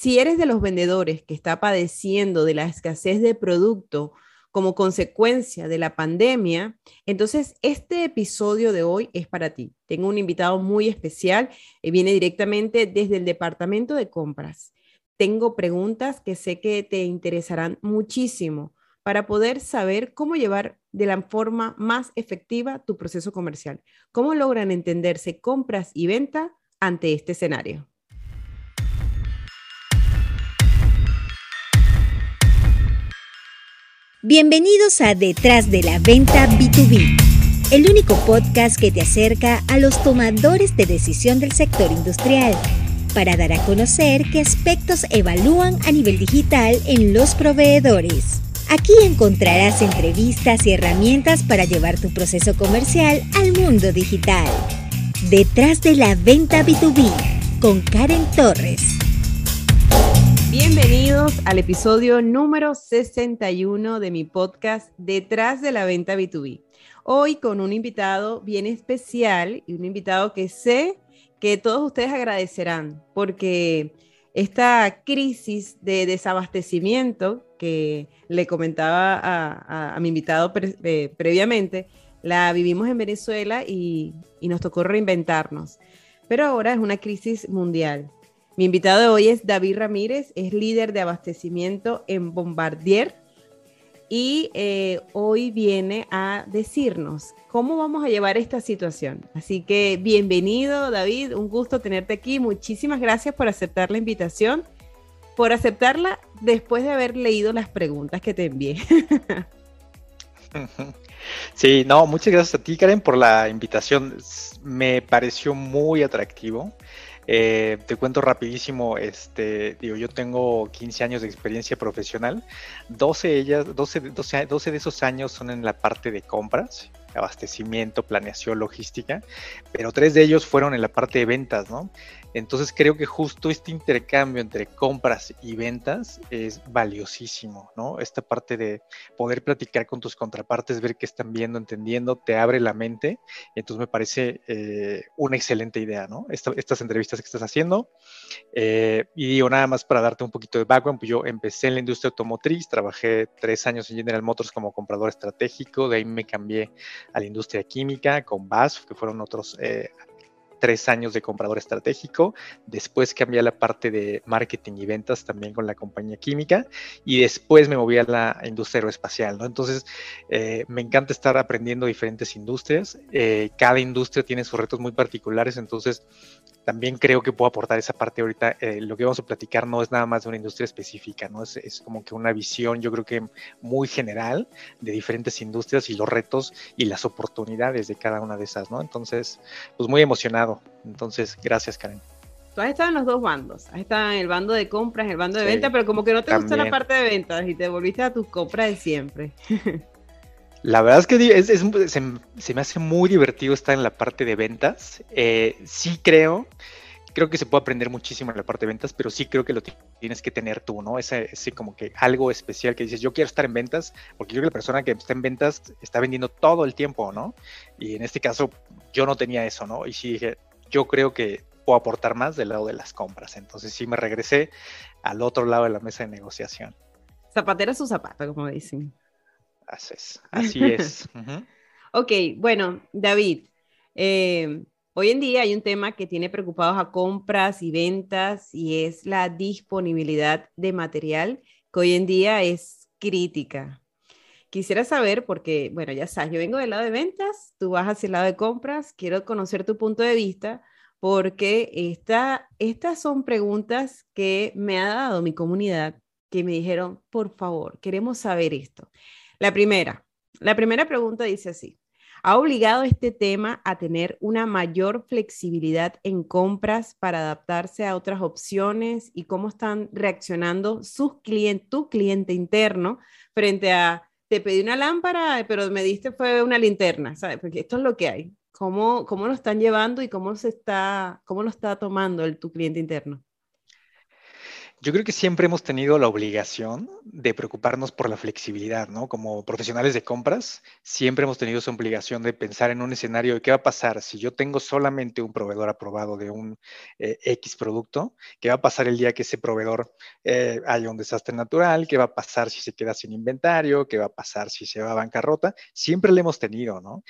Si eres de los vendedores que está padeciendo de la escasez de producto como consecuencia de la pandemia, entonces este episodio de hoy es para ti. Tengo un invitado muy especial, y viene directamente desde el departamento de compras. Tengo preguntas que sé que te interesarán muchísimo para poder saber cómo llevar de la forma más efectiva tu proceso comercial. ¿Cómo logran entenderse compras y venta ante este escenario? Bienvenidos a Detrás de la Venta B2B, el único podcast que te acerca a los tomadores de decisión del sector industrial para dar a conocer qué aspectos evalúan a nivel digital en los proveedores. Aquí encontrarás entrevistas y herramientas para llevar tu proceso comercial al mundo digital. Detrás de la Venta B2B con Karen Torres. Bienvenidos al episodio número 61 de mi podcast Detrás de la Venta B2B. Hoy con un invitado bien especial y un invitado que sé que todos ustedes agradecerán porque esta crisis de desabastecimiento que le comentaba a, mi invitado eh, previamente, la vivimos en Venezuela y nos tocó reinventarnos. Pero ahora es una crisis mundial mi invitado de hoy es David Ramírez, es líder de abastecimiento en Bombardier y eh, hoy viene a decirnos cómo vamos a llevar esta situación. Así que bienvenido David, un gusto tenerte aquí. Muchísimas gracias por aceptar la invitación, por aceptarla después de haber leído las preguntas que te envié. Sí, no, muchas gracias a ti Karen por la invitación. Me pareció muy atractivo. Eh, te cuento rapidísimo, este, digo, yo tengo 15 años de experiencia profesional, 12, ellas, 12, 12, 12 de esos años son en la parte de compras, abastecimiento, planeación, logística, pero tres de ellos fueron en la parte de ventas, ¿no? Entonces creo que justo este intercambio entre compras y ventas es valiosísimo, ¿no? Esta parte de poder platicar con tus contrapartes, ver qué están viendo, entendiendo, te abre la mente. entonces me parece eh, una excelente idea, ¿no? estas entrevistas que estás haciendo. Eh, y digo, nada más para darte un poquito de background, pues yo empecé en la industria automotriz, trabajé tres años en General Motors como comprador estratégico, de ahí me cambié a la industria química con BASF, que fueron otros eh, tres años de comprador estratégico, después cambié a la parte de marketing y ventas también con la compañía química y después me moví a la industria aeroespacial, ¿no? Entonces, eh, me encanta estar aprendiendo diferentes industrias, eh, cada industria tiene sus retos muy particulares, entonces también creo que puedo aportar esa parte ahorita. Eh, lo que vamos a platicar no es nada más de una industria específica, ¿no? Es, es, como que una visión, yo creo que muy general de diferentes industrias y los retos y las oportunidades de cada una de esas, ¿no? Entonces, pues muy emocionado. Entonces, gracias, Karen. Tú has estado en los dos bandos. Has estado en el bando de compras, en el bando de ventas, pero como que no te gusta la parte de ventas y te volviste a tus compras de siempre. La verdad es que se, me hace muy divertido estar en la parte de ventas. Eh, sí creo, creo que se puede aprender muchísimo en la parte de ventas, pero sí creo que lo tienes que tener tú, ¿no? Ese, ese como que algo especial que dices, yo quiero estar en ventas, porque yo creo que la persona que está en ventas está vendiendo todo el tiempo, ¿no? Y en este caso yo no tenía eso, ¿no? Y sí dije, yo creo que puedo aportar más del lado de las compras. Entonces sí me regresé al otro lado de la mesa de negociación. Zapatera su zapato, como dicen. Así es. Así es. ok, bueno, David, eh, hoy en día hay un tema que tiene preocupados a compras y ventas y es la disponibilidad de material, que hoy en día es crítica. Quisiera saber, porque, bueno, ya sabes, yo vengo del lado de ventas, tú vas hacia el lado de compras, quiero conocer tu punto de vista, porque esta, estas son preguntas que me ha dado mi comunidad, que me dijeron, por favor, queremos saber esto. La primera, la primera pregunta dice así. ¿Ha obligado este tema a tener una mayor flexibilidad en compras para adaptarse a otras opciones y cómo están reaccionando sus clientes, tu cliente interno frente a te pedí una lámpara, pero me diste fue una linterna, ¿sabes? Porque esto es lo que hay. ¿Cómo, cómo lo están llevando y cómo se está, cómo lo está tomando el, tu cliente interno? Yo creo que siempre hemos tenido la obligación de preocuparnos por la flexibilidad, ¿no? Como profesionales de compras, siempre hemos tenido esa obligación de pensar en un escenario de qué va a pasar si yo tengo solamente un proveedor aprobado de un eh, X producto, qué va a pasar el día que ese proveedor eh, haya un desastre natural, qué va a pasar si se queda sin inventario, qué va a pasar si se va a bancarrota. Siempre lo hemos tenido, ¿no?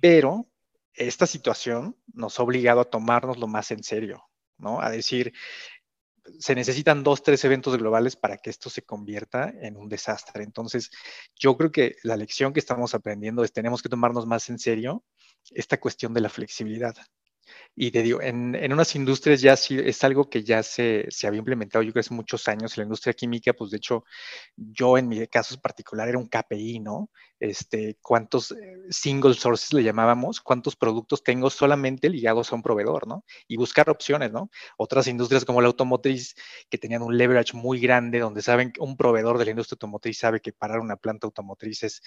Pero esta situación nos ha obligado a tomarnos lo más en serio, ¿no? A decir, se necesitan dos, tres eventos globales para que esto se convierta en un desastre. Entonces, yo creo que la lección que estamos aprendiendo es tenemos que tomarnos más en serio esta cuestión de la flexibilidad. Y te digo, en, en, unas industrias ya sí es algo que ya se, se, había implementado, yo creo hace muchos años, en la industria química, pues de hecho, yo en mi caso particular era un KPI, ¿no? Este, cuántos eh, single sources le llamábamos, cuántos productos tengo solamente ligados a un proveedor, ¿no? Y buscar opciones, ¿no? Otras industrias como la automotriz, que tenían un leverage muy grande, donde saben que un proveedor de la industria automotriz sabe que parar una planta automotriz es,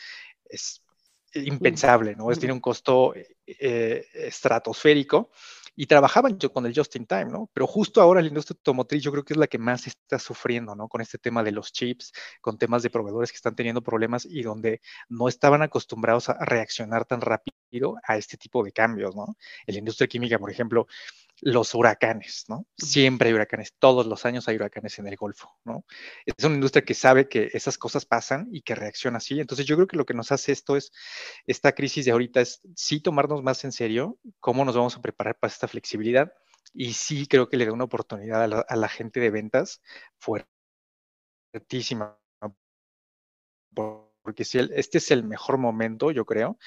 es impensable, ¿no? Es, tiene un costo eh, estratosférico y trabajaban yo con el just in time, ¿no? Pero justo ahora la industria automotriz yo creo que es la que más está sufriendo, ¿no? Con este tema de los chips, con temas de proveedores que están teniendo problemas y donde no estaban acostumbrados a reaccionar tan rápido a este tipo de cambios, ¿no? En la industria química, por ejemplo, los huracanes, ¿no? Siempre hay huracanes, todos los años hay huracanes en el Golfo, ¿no? Es una industria que sabe que esas cosas pasan y que reacciona así. Entonces yo creo que lo que nos hace esto es, esta crisis de ahorita es sí tomarnos más en serio cómo nos vamos a preparar para esta flexibilidad y sí creo que le da una oportunidad a la, a la gente de ventas fuertísima. Porque si el, este es el mejor momento, yo creo,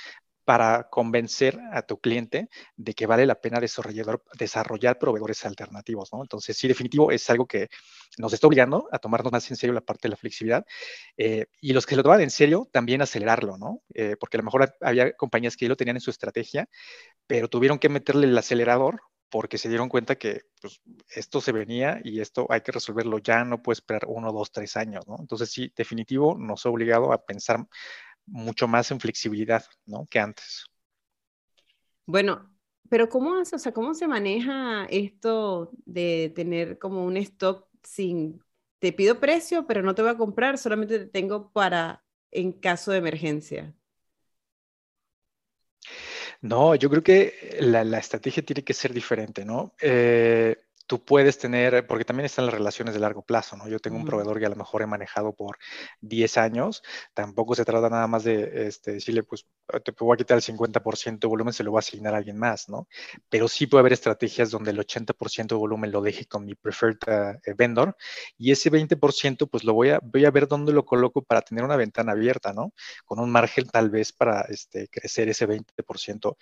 para convencer a tu cliente de que vale la pena desarrollar, proveedores alternativos, ¿no? Entonces, sí, definitivo, es algo que nos está obligando a tomarnos más en serio la parte de la flexibilidad eh, y los que lo toman en serio, también acelerarlo, ¿no? Eh, porque a lo mejor había compañías que lo tenían en su estrategia, pero tuvieron que meterle el acelerador porque se dieron cuenta que pues, esto se venía y esto hay que resolverlo ya, no puede esperar uno, dos, tres años, ¿no? Entonces, sí, definitivo, nos ha obligado a pensar mucho más en flexibilidad, ¿no? Que antes. Bueno, pero ¿cómo, o sea, ¿cómo se maneja esto de tener como un stock sin, te pido precio, pero no te voy a comprar, solamente te tengo para en caso de emergencia? No, yo creo que la, la estrategia tiene que ser diferente, ¿no? Eh, tú puedes tener, porque también están las relaciones de largo plazo, ¿no? Yo tengo un proveedor que a lo mejor he manejado por 10 años, tampoco se trata nada más de este, decirle, pues te voy a quitar el 50% de volumen, se lo voy a asignar a alguien más, ¿no? Pero sí puede haber estrategias donde el 80% de volumen lo deje con mi preferred uh, vendor y ese 20% pues lo voy a, voy a ver dónde lo coloco para tener una ventana abierta, ¿no? Con un margen tal vez para este, crecer ese 20%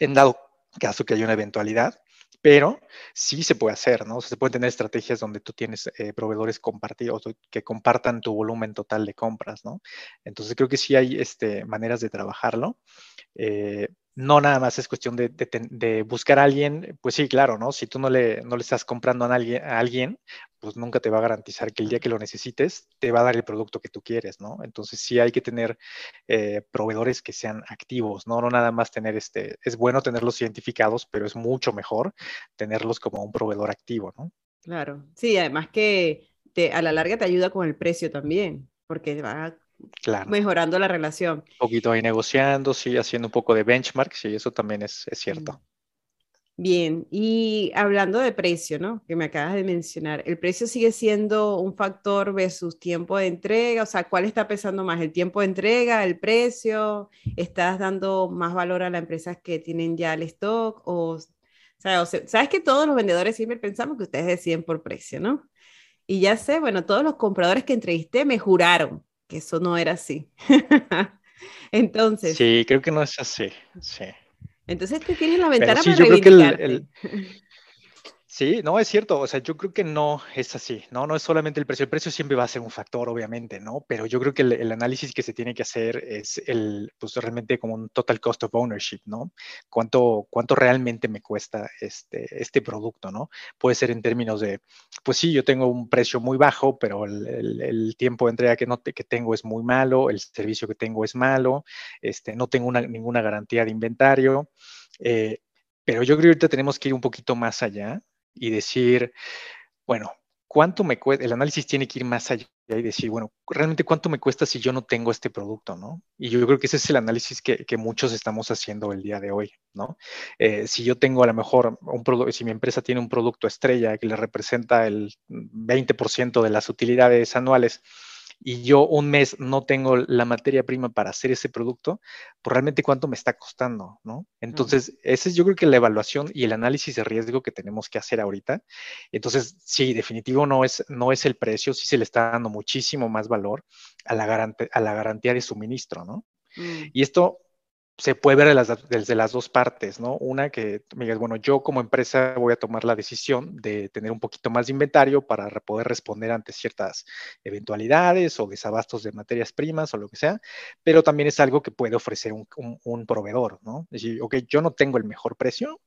en dado caso que haya una eventualidad pero sí se puede hacer, ¿no? se pueden tener estrategias donde tú tienes eh, proveedores compartidos que compartan tu volumen total de compras, ¿no? Entonces creo que sí hay este, maneras de trabajarlo. Eh, no nada más es cuestión de, de, de, buscar a alguien, pues sí, claro, ¿no? Si tú no le, no le estás comprando a alguien, a alguien, pues nunca te va a garantizar que el día que lo necesites te va a dar el producto que tú quieres, ¿no? Entonces sí hay que tener eh, proveedores que sean activos, ¿no? No nada más tener este, es bueno tenerlos identificados, pero es mucho mejor tenerlos como un proveedor activo, ¿no? Claro, sí, además que te, a la larga te ayuda con el precio también, porque va claro. mejorando la relación. Un poquito ahí negociando, sí, haciendo un poco de benchmark, sí, eso también es, es cierto. Bien, y hablando de precio, ¿no? Que me acabas de mencionar, ¿el precio sigue siendo un factor versus tiempo de entrega? O sea, ¿cuál está pesando más? ¿El tiempo de entrega, el precio? ¿Estás dando más valor a las empresas que tienen ya el stock? O, o sea, sabes que todos los vendedores siempre pensamos que ustedes deciden por precio, ¿no? Y ya sé, bueno, todos los compradores que entrevisté me juraron que eso no era así. Entonces. Sí, creo que no es así. Sí. Entonces tú tienes la ventana sí, para yo creo que el, el, Sí, no, es cierto. O sea, yo creo que no es así, ¿no? No es solamente el precio. El precio siempre va a ser un factor, obviamente, ¿no? Pero yo creo que el, análisis que se tiene que hacer es el, pues realmente como un total cost of ownership, ¿no? ¿Cuánto, cuánto realmente me cuesta este, este producto, ¿no? Puede ser en términos de, pues sí, yo tengo un precio muy bajo, pero el, el, el tiempo de entrega que, no te, que tengo es muy malo, el servicio que tengo es malo, este, no tengo una, ninguna garantía de inventario. Eh, pero yo creo que ahorita tenemos que ir un poquito más allá y decir, bueno, cuánto me cuesta, el análisis tiene que ir más allá y decir, bueno, realmente cuánto me cuesta si yo no tengo este producto, ¿no? Y yo creo que ese es el análisis que, muchos estamos haciendo el día de hoy, ¿no? Eh, si yo tengo a lo mejor un producto, si mi empresa tiene un producto estrella que le representa el 20% de las utilidades anuales, y yo un mes no tengo la materia prima para hacer ese producto, pues realmente cuánto me está costando, ¿no? Entonces, ese es yo creo que la evaluación y el análisis de riesgo que tenemos que hacer ahorita. Entonces, sí, definitivo no es, no es el precio, sí se le está dando muchísimo más valor a la, garantía, a la garantía de suministro, ¿no? Mm. Y esto se puede ver desde las dos partes, ¿no? Una que me digas, bueno, yo como empresa voy a tomar la decisión de tener un poquito más de inventario para poder responder ante ciertas eventualidades o desabastos de materias primas o lo que sea, pero también es algo que puede ofrecer un, proveedor, ¿no? Es decir, ok, yo no tengo el mejor precio,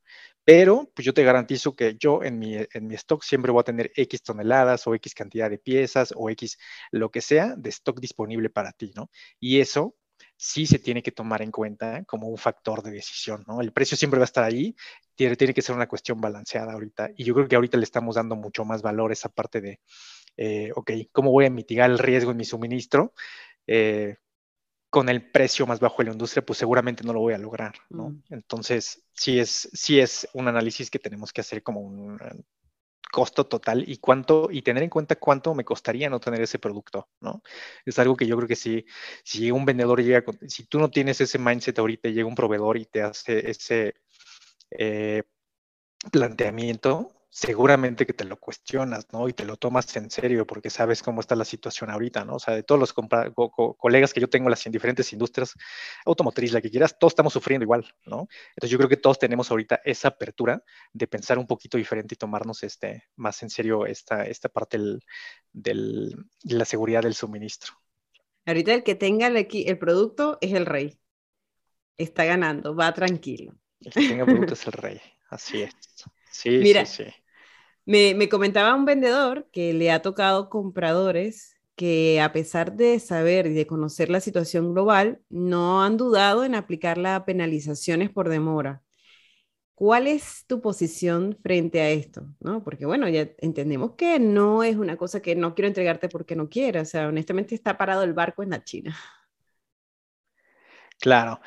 pero pues yo te garantizo que yo en mi, en mi stock siempre voy a tener X toneladas o X cantidad de piezas o X lo que sea de stock disponible para ti, ¿no? Y eso sí se tiene que tomar en cuenta como un factor de decisión, ¿no? El precio siempre va a estar ahí, tiene, tiene que ser una cuestión balanceada ahorita. Y yo creo que ahorita le estamos dando mucho más valor a esa parte de, eh, ok, ¿cómo voy a mitigar el riesgo en mi suministro? Eh, con el precio más bajo de la industria, pues seguramente no lo voy a lograr, ¿no? Mm. Entonces, sí es, sí es un análisis que tenemos que hacer como un, costo total y cuánto, y tener en cuenta cuánto me costaría no tener ese producto, ¿no? Es algo que yo creo que si, si un vendedor llega, si tú no tienes ese mindset ahorita, llega un proveedor y te hace ese eh, planteamiento, seguramente que te lo cuestionas, ¿no? Y te lo tomas en serio porque sabes cómo está la situación ahorita, ¿no? O sea, de todos los colegas que yo tengo las en diferentes industrias, automotriz, la que quieras, todos estamos sufriendo igual, ¿no? Entonces yo creo que todos tenemos ahorita esa apertura de pensar un poquito diferente y tomarnos este, más en serio esta, esta parte del, de la seguridad del suministro. Ahorita el que tenga el, el producto es el rey. Está ganando, va tranquilo. El que tenga producto es el rey, así es. Sí, Mira, sí, sí. Me, comentaba un vendedor que le ha tocado compradores que a pesar de saber y de conocer la situación global, no han dudado en aplicar las penalizaciones por demora. ¿Cuál es tu posición frente a esto? ¿No? Porque bueno, ya entendemos que no es una cosa que no quiero entregarte porque no quiero. O sea, honestamente está parado el barco en la China. Claro,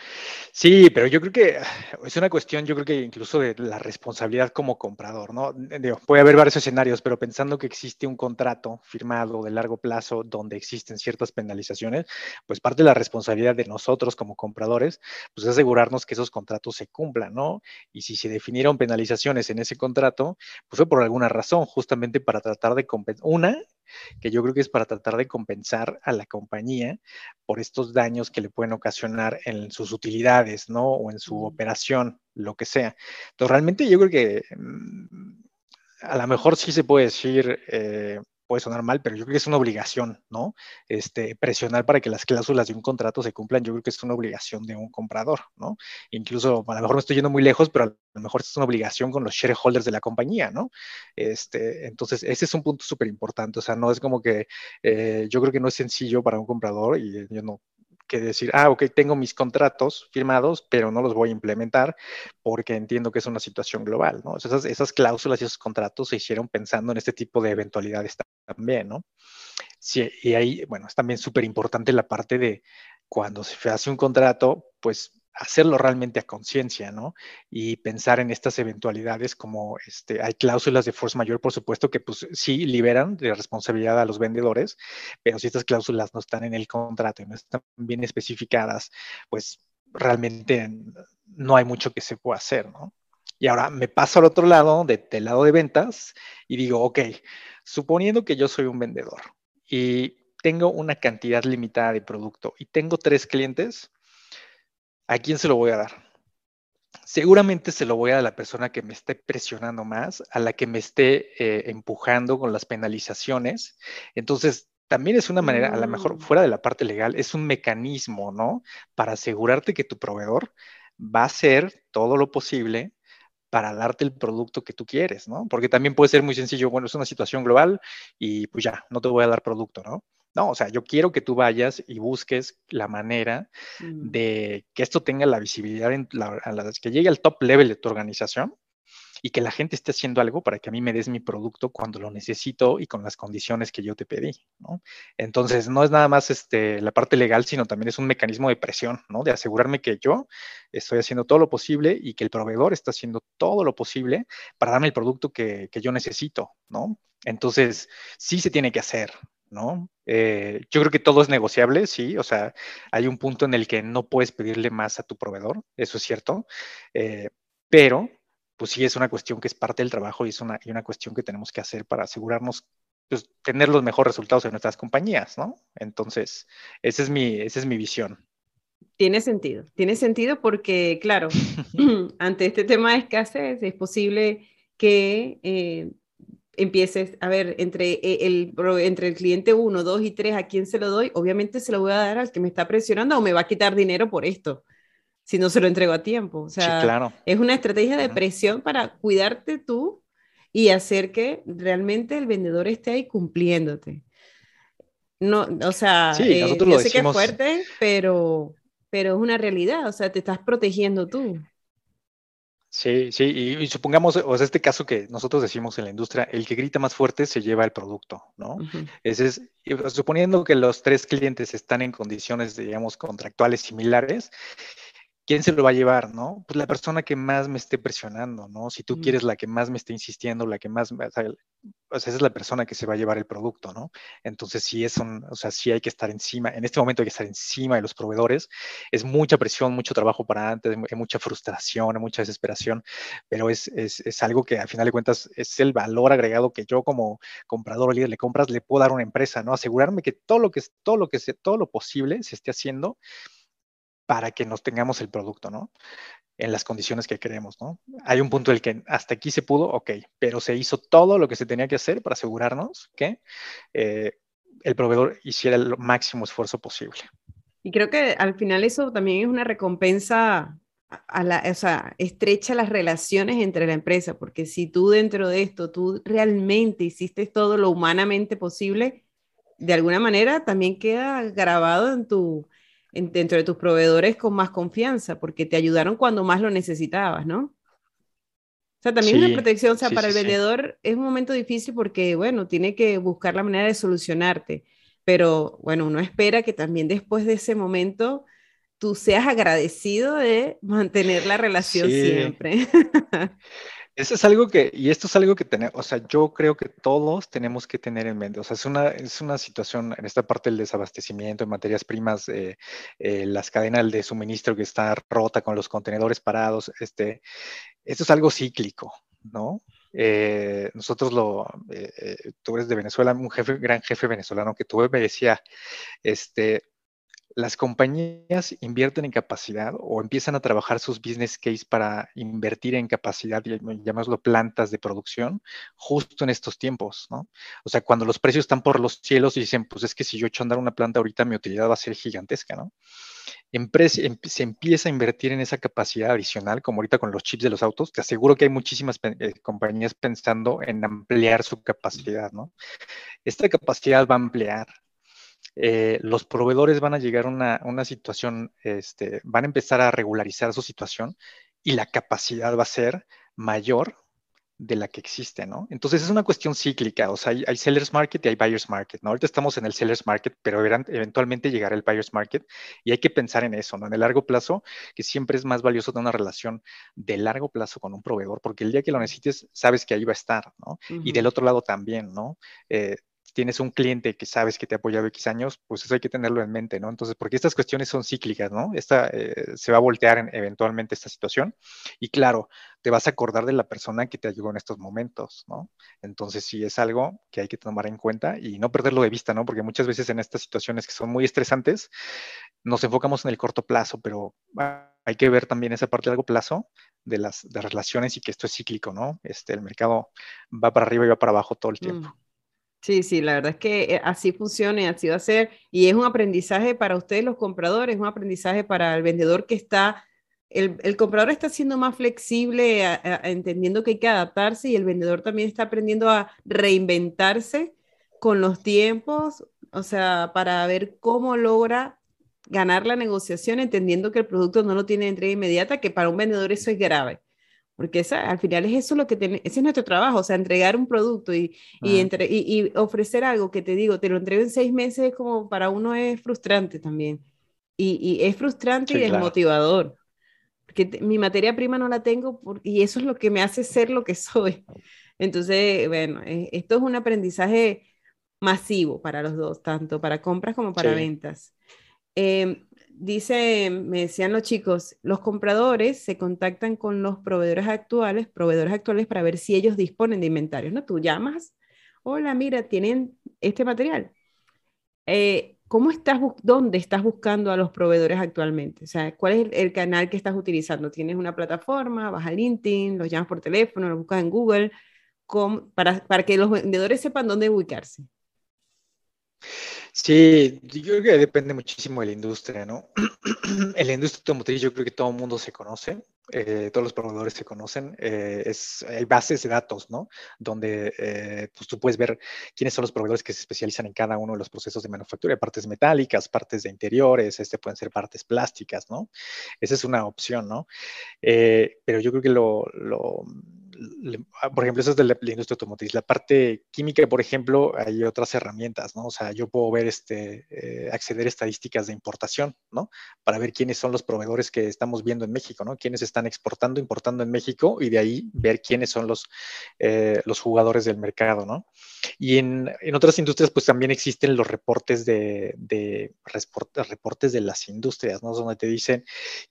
sí, pero yo creo que es una cuestión, yo creo que incluso de la responsabilidad como comprador, ¿no? puede haber varios escenarios, pero pensando que existe un contrato firmado de largo plazo donde existen ciertas penalizaciones, pues parte de la responsabilidad de nosotros como compradores, pues es asegurarnos que esos contratos se cumplan, ¿no? Y si se definieron penalizaciones en ese contrato, pues fue por alguna razón, justamente para tratar de compensar. Una, que yo creo que es para tratar de compensar a la compañía por estos daños que le pueden ocasionar en sus utilidades, ¿no? O en su operación, lo que sea. Entonces, realmente yo creo que mm, a lo mejor sí se puede decir, eh, puede sonar mal, pero yo creo que es una obligación, ¿no? Este, presionar para que las cláusulas de un contrato se cumplan, yo creo que es una obligación de un comprador, ¿no? Incluso, a lo mejor me estoy yendo muy lejos, pero a lo mejor es una obligación con los shareholders de la compañía, ¿no? Este, entonces, ese es un punto súper importante, o sea, no es como que eh, yo creo que no es sencillo para un comprador y yo no que decir, ah, ok, tengo mis contratos firmados, pero no los voy a implementar porque entiendo que es una situación global, ¿no? Esas, esas cláusulas y esos contratos se hicieron pensando en este tipo de eventualidades también, ¿no? Sí, y ahí, bueno, es también súper importante la parte de cuando se hace un contrato, pues hacerlo realmente a conciencia, ¿no? Y pensar en estas eventualidades como este, hay cláusulas de force mayor, por supuesto, que pues sí liberan de responsabilidad a los vendedores, pero si estas cláusulas no están en el contrato y no están bien especificadas, pues realmente no hay mucho que se pueda hacer, ¿no? Y ahora me paso al otro lado, de, del lado de ventas, y digo, ok, suponiendo que yo soy un vendedor y tengo una cantidad limitada de producto y tengo tres clientes, ¿a quién se lo voy a dar? Seguramente se lo voy a dar a la persona que me esté presionando más, a la que me esté eh, empujando con las penalizaciones. Entonces, también es una manera, a lo mejor mm. fuera de la parte legal, es un mecanismo, ¿no? Para asegurarte que tu proveedor va a hacer todo lo posible para darte el producto que tú quieres, ¿no? Porque también puede ser muy sencillo, bueno, es una situación global y pues ya, no te voy a dar producto, ¿no? No, o sea, yo quiero que tú vayas y busques la manera mm. de que esto tenga la visibilidad, en la, que llegue al top level de tu organización y que la gente esté haciendo algo para que a mí me des mi producto cuando lo necesito y con las condiciones que yo te pedí, ¿no? Entonces, no es nada más este, la parte legal, sino también es un mecanismo de presión, ¿no? De asegurarme que yo estoy haciendo todo lo posible y que el proveedor está haciendo todo lo posible para darme el producto que, que yo necesito, ¿no? Entonces, sí se tiene que hacer, ¿no? Eh, yo creo que todo es negociable, sí, o sea, hay un punto en el que no puedes pedirle más a tu proveedor, eso es cierto, eh, pero pues sí es una cuestión que es parte del trabajo y es una, y una cuestión que tenemos que hacer para asegurarnos pues, tener los mejores resultados en nuestras compañías, ¿no? Entonces, esa es mi, esa es mi visión. Tiene sentido, tiene sentido porque, claro, ante este tema de escasez es posible que eh, empieces a ver entre e, el, entre el cliente 1, 2 y 3, ¿a quién se lo doy? Obviamente se lo voy a dar al que me está presionando o me va a quitar dinero por esto, si no se lo entrego a tiempo. O sea, claro. es una estrategia de presión para cuidarte tú y hacer que realmente el vendedor esté ahí cumpliéndote. No, o sea, sí, eh, yo sé que es fuerte, pero, pero es una realidad, o sea, te estás protegiendo tú. Sí, sí, y, supongamos, o sea, este caso que nosotros decimos en la industria, el que grita más fuerte se lleva el producto, ¿no? Ese es, suponiendo que los tres clientes están en condiciones, digamos, contractuales similares, ¿quién se lo va a llevar, no? Pues la persona que más me esté presionando, ¿no? Si tú quieres la que más me esté insistiendo, la que más, o sea, esa es la persona que se va a llevar el producto, ¿no? Entonces, sí es un, o sea, sí hay que estar encima, en este momento hay que estar encima de los proveedores, es mucha presión, mucho trabajo para antes, hay mucha frustración, hay mucha desesperación, pero es, es, es algo que al final de cuentas es el valor agregado que yo como comprador o líder de compras le puedo dar a una empresa, ¿no? Asegurarme que todo lo que, todo lo que, todo lo posible se esté haciendo para que nos tengamos el producto, ¿no? En las condiciones que queremos, ¿no? Hay un punto en el que hasta aquí se pudo, ok, pero se hizo todo lo que se tenía que hacer para asegurarnos que eh, el proveedor hiciera el máximo esfuerzo posible. Y creo que al final eso también es una recompensa a la, o sea, estrecha las relaciones entre la empresa, porque si tú dentro de esto, tú realmente hiciste todo lo humanamente posible, de alguna manera también queda grabado en tu, dentro de tus proveedores con más confianza, porque te ayudaron cuando más lo necesitabas, ¿no? O sea, también una protección, o sea, para el vendedor es un momento difícil porque, bueno, tiene que buscar la manera de solucionarte, pero bueno, uno espera que también después de ese momento tú seas agradecido de mantener la relación siempre. Eso es algo que, y esto es algo que tenemos, o sea, yo creo que todos tenemos que tener en mente. O sea, es una, es una situación en esta parte del desabastecimiento de materias primas, eh, eh, las cadenas de suministro que está rota con los contenedores parados. Este, esto es algo cíclico, ¿no? Eh, nosotros lo, tú eres de Venezuela, un jefe, gran jefe venezolano que tuve, me decía, este, las compañías invierten en capacidad o empiezan a trabajar sus business case para invertir en capacidad, llamémoslo plantas de producción, justo en estos tiempos, ¿no? O sea, cuando los precios están por los cielos y dicen, pues es que si yo echo a andar una planta ahorita, mi utilidad va a ser gigantesca, ¿no? Em, se empieza a invertir en esa capacidad adicional, como ahorita con los chips de los autos, te aseguro que hay muchísimas eh, compañías pensando en ampliar su capacidad, ¿no? Esta capacidad va a ampliar eh, los proveedores van a llegar a una, situación, este, van a empezar a regularizar su situación y la capacidad va a ser mayor de la que existe, ¿no? Entonces es una cuestión cíclica, o sea, hay, sellers market y hay buyers market, ¿no? Ahorita estamos en el sellers market, pero eventualmente llegará el buyers market y hay que pensar en eso, ¿no? En el largo plazo, que siempre es más valioso tener una relación de largo plazo con un proveedor, porque el día que lo necesites, sabes que ahí va a estar, ¿no? Y del otro lado también, ¿no? Eh, tienes un cliente que sabes que te ha apoyado X años, pues eso hay que tenerlo en mente, ¿no? Entonces, porque estas cuestiones son cíclicas, ¿no? Esta, eh, se va a voltear eventualmente esta situación y claro, te vas a acordar de la persona que te ayudó en estos momentos, ¿no? Entonces, sí es algo que hay que tomar en cuenta y no perderlo de vista, ¿no? Porque muchas veces en estas situaciones que son muy estresantes, nos enfocamos en el corto plazo, pero hay que ver también esa parte de largo plazo de las de relaciones y que esto es cíclico, ¿no? Este, el mercado va para arriba y va para abajo todo el tiempo. Mm. Sí, sí, la verdad es que eh, así funciona y así va a ser. Y es un aprendizaje para ustedes los compradores, un aprendizaje para el vendedor que está, el, comprador está siendo más flexible, entendiendo que hay que adaptarse y el vendedor también está aprendiendo a reinventarse con los tiempos, o sea, para ver cómo logra ganar la negociación, entendiendo que el producto no lo tiene entrega inmediata, que para un vendedor eso es grave porque esa, al final es eso lo que ese es nuestro trabajo, o sea, entregar un producto y, y, entre, y, ofrecer algo que te digo, te lo entrego en seis meses, como para uno es frustrante también. Y, es frustrante y desmotivador, porque mi materia prima no la tengo y eso es lo que me hace ser lo que soy. Entonces, bueno, e, esto es un aprendizaje masivo para los dos, tanto para compras como para ventas. Em, dice, me decían los chicos, los compradores se contactan con los proveedores actuales, proveedores actuales para ver si ellos disponen de inventarios, ¿no? Tú llamas, hola, mira, tienen este material. Eh, ¿Cómo estás, dónde estás buscando a los proveedores actualmente? O sea, ¿cuál es el, canal que estás utilizando? ¿Tienes una plataforma? ¿Vas a LinkedIn? ¿Los llamas por teléfono? ¿Los buscas en Google? para, para que los vendedores sepan dónde ubicarse. Sí, yo creo que depende muchísimo de la industria, ¿no? en la industria automotriz yo creo que todo el mundo se conoce, eh, todos los proveedores se conocen, eh, es, hay bases de datos, ¿no? Donde eh, pues tú puedes ver quiénes son los proveedores que se especializan en cada uno de los procesos de manufactura, partes metálicas, partes de interiores, este pueden ser partes plásticas, ¿no? Esa es una opción, ¿no? pero yo creo que lo Ah, por ejemplo, eso es de la, industria automotriz. La parte química, por ejemplo, hay otras herramientas, ¿no? O sea, yo puedo ver, este, eh, acceder a estadísticas de importación, ¿no? Para ver quiénes son los proveedores que estamos viendo en México, ¿no? Quiénes están exportando, importando en México y de ahí ver quiénes son los, eh, los jugadores del mercado, ¿no? Y en, en, otras industrias, pues también existen los reportes de, de reportes de las industrias, ¿no? Donde te dicen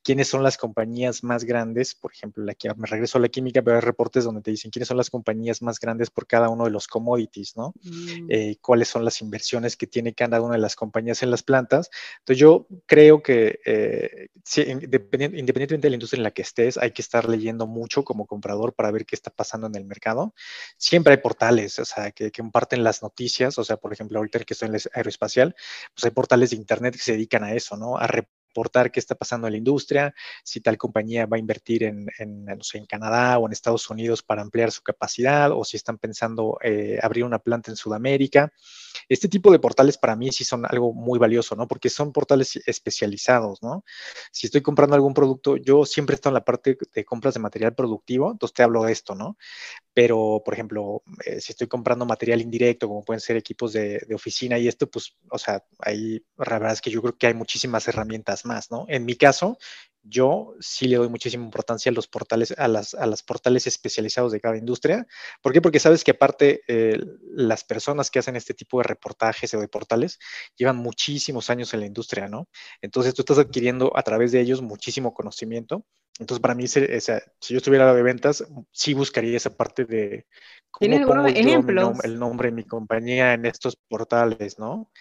quiénes son las compañías más grandes, por ejemplo, la, me regreso a la química, pero hay reportes donde te dicen quiénes son las compañías más grandes por cada uno de los commodities, ¿no? Mm. Eh, cuáles son las inversiones que tiene cada una de las compañías en las plantas. Entonces yo creo que eh, independientemente de la industria en la que estés, hay que estar leyendo mucho como comprador para ver qué está pasando en el mercado. Siempre hay portales, o sea, que, comparten las noticias, o sea, por ejemplo, ahorita que estoy en el aeroespacial, pues hay portales de internet que se dedican a eso, ¿no? Reportar qué está pasando en la industria, si tal compañía va a invertir en, en, no sé, en Canadá o en Estados Unidos para ampliar su capacidad, o si están pensando eh, abrir una planta en Sudamérica. Este tipo de portales para mí sí son algo muy valioso, ¿no? Porque son portales especializados, ¿no? Si estoy comprando algún producto, yo siempre estoy en la parte de compras de material productivo, entonces te hablo de esto, ¿no? Pero, por ejemplo, eh, si estoy comprando material indirecto, como pueden ser equipos de, de, oficina y esto, pues, o sea, ahí la verdad es que yo creo que hay muchísimas herramientas más, ¿no? En mi caso, yo sí le doy muchísima importancia a los portales, a las, a las portales especializados de cada industria. ¿Por qué? Porque sabes que aparte eh, las personas que hacen este tipo de reportajes o de portales llevan muchísimos años en la industria, ¿no? Entonces tú estás adquiriendo a través de ellos muchísimo conocimiento. Entonces para mí, o sea, si yo estuviera de ventas, sí buscaría esa parte de cómo pongo ejemplos? el nombre de mi compañía en estos portales, ¿no?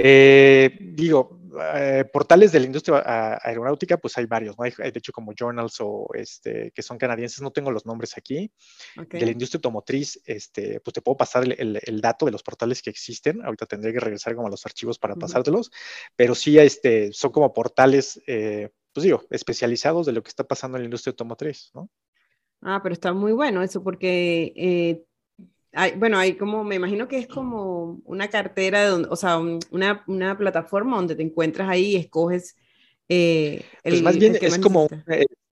Eh, digo, eh, portales de la industria aeronáutica, pues hay varios, ¿no? Hay, de hecho como journals o este, que son canadienses, no tengo los nombres aquí. De la industria automotriz, este, pues te puedo pasar el, dato de los portales que existen. Ahorita tendré que regresar como a los archivos para pasártelos, pero sí este, son como portales, eh, pues digo, especializados de lo que está pasando en la industria automotriz, ¿no? Ah, pero está muy bueno eso porque bueno, hay como, me imagino que es como una cartera, o sea, una, una, plataforma donde te encuentras ahí y escoges. Eh, pues más bien es como,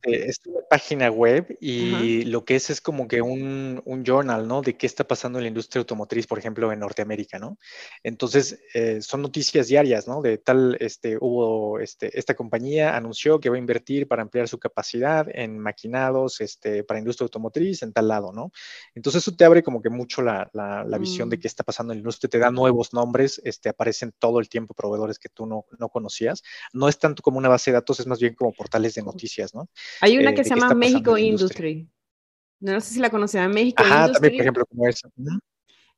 este, es una página web y lo que es es como que un, un, journal, ¿no? De qué está pasando en la industria automotriz, por ejemplo, en Norteamérica, ¿no? Entonces, eh, son noticias diarias, ¿no? De tal, este, hubo, este, esta compañía anunció que va a invertir para ampliar su capacidad en maquinados, este, para industria automotriz en tal lado, ¿no? Entonces, eso te abre como que mucho la, la, visión de mm. qué está pasando en la industria, te da nuevos nombres, este, aparecen todo el tiempo proveedores que tú no, no conocías. No es tanto como una base de datos, es más bien como portales de noticias, ¿no? Hay una eh, que se llama México Industry. No sé si la conocen, México Ajá, también, por ejemplo, como esa.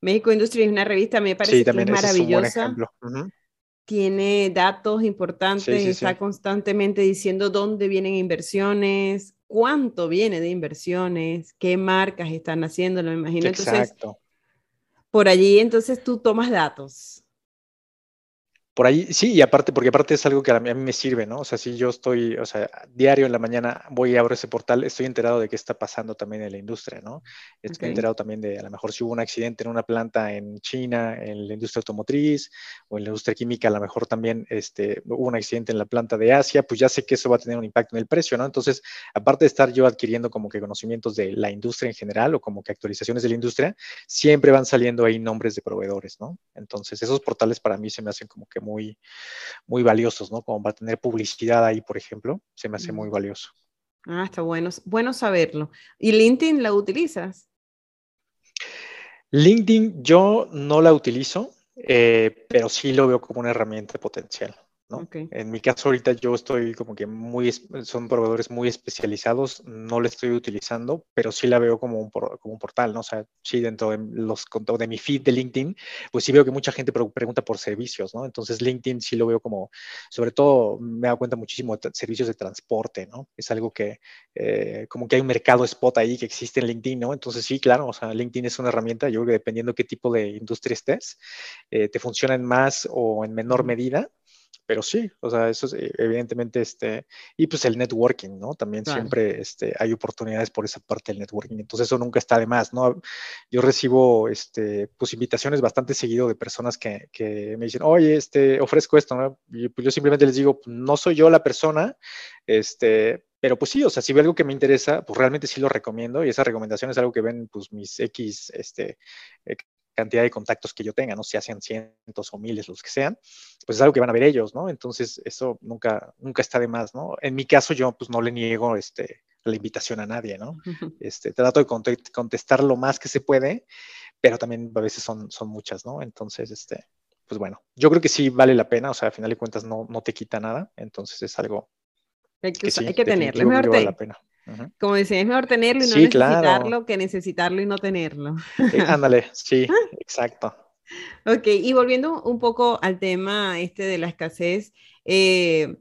México Industry es una revista, me parece que es maravillosa. Tiene datos importantes, está constantemente diciendo dónde vienen inversiones, cuánto viene de inversiones, qué marcas están haciendo, lo imagino. Exacto. por allí entonces tú tomas datos. Por ahí, sí, y aparte, porque aparte es algo que a mí, me sirve, ¿no? O sea, si yo estoy, o sea, diario en la mañana voy y abro ese portal, estoy enterado de qué está pasando también en la industria, ¿no? Estoy enterado también de a lo mejor si hubo un accidente en una planta en China, en la industria automotriz o en la industria química, a lo mejor también este, hubo un accidente en la planta de Asia, pues ya sé que eso va a tener un impacto en el precio, ¿no? Entonces, aparte de estar yo adquiriendo como que conocimientos de la industria en general o como que actualizaciones de la industria, siempre van saliendo ahí nombres de proveedores, ¿no? Entonces, esos portales para mí se me hacen como que muy, muy valiosos, ¿no? Como para tener publicidad ahí, por ejemplo, se me hace muy valioso. Ah, está bueno, bueno saberlo. ¿Y LinkedIn la utilizas? LinkedIn yo no la utilizo, eh, pero sí lo veo como una herramienta potencial. En mi caso ahorita yo estoy como que muy, son proveedores muy especializados, no le estoy utilizando, pero sí la veo como un, como un portal, ¿no? O sea, sí dentro de los de mi feed de LinkedIn, pues sí veo que mucha gente pregunta por servicios, ¿no? Entonces LinkedIn sí lo veo como, sobre todo me da cuenta muchísimo de servicios de transporte, ¿no? Es algo que, eh, como que hay un mercado spot ahí que existe en LinkedIn, ¿no? Entonces sí, claro, o sea, LinkedIn es una herramienta, yo creo que dependiendo qué tipo de industria estés, eh, te funciona en más o en menor medida pero sí, o sea, eso es eh, evidentemente, este, y pues el networking, ¿no? También siempre este, hay oportunidades por esa parte del networking, entonces eso nunca está de más, ¿no? Yo recibo, este, pues invitaciones bastante seguido de personas que, que me dicen, oye, este, ofrezco esto, ¿no? Y pues yo simplemente les digo, no soy yo la persona, este, pero pues sí, o sea, si veo algo que me interesa, pues realmente sí lo recomiendo y esa recomendación es algo que ven pues mis X este, cantidad de contactos que yo tenga, ¿no? Si hacen cientos o miles, los que sean, pues es algo que van a ver ellos, ¿no? Entonces, eso nunca, nunca está de más, ¿no? En mi caso, yo pues no le niego este, la invitación a nadie, ¿no? Este, trato de contestar lo más que se puede, pero también a veces son, son muchas, ¿no? Entonces, este, pues bueno, yo creo que sí vale la pena, o sea, a final de cuentas no, no te quita nada, entonces es algo hay que, sí, hay que tenerlo, vale la pena. Como decía, es mejor tenerlo y no necesitarlo que necesitarlo y no tenerlo. ándale, sí, exacto. Ok, y volviendo un poco al tema este de la escasez, eh,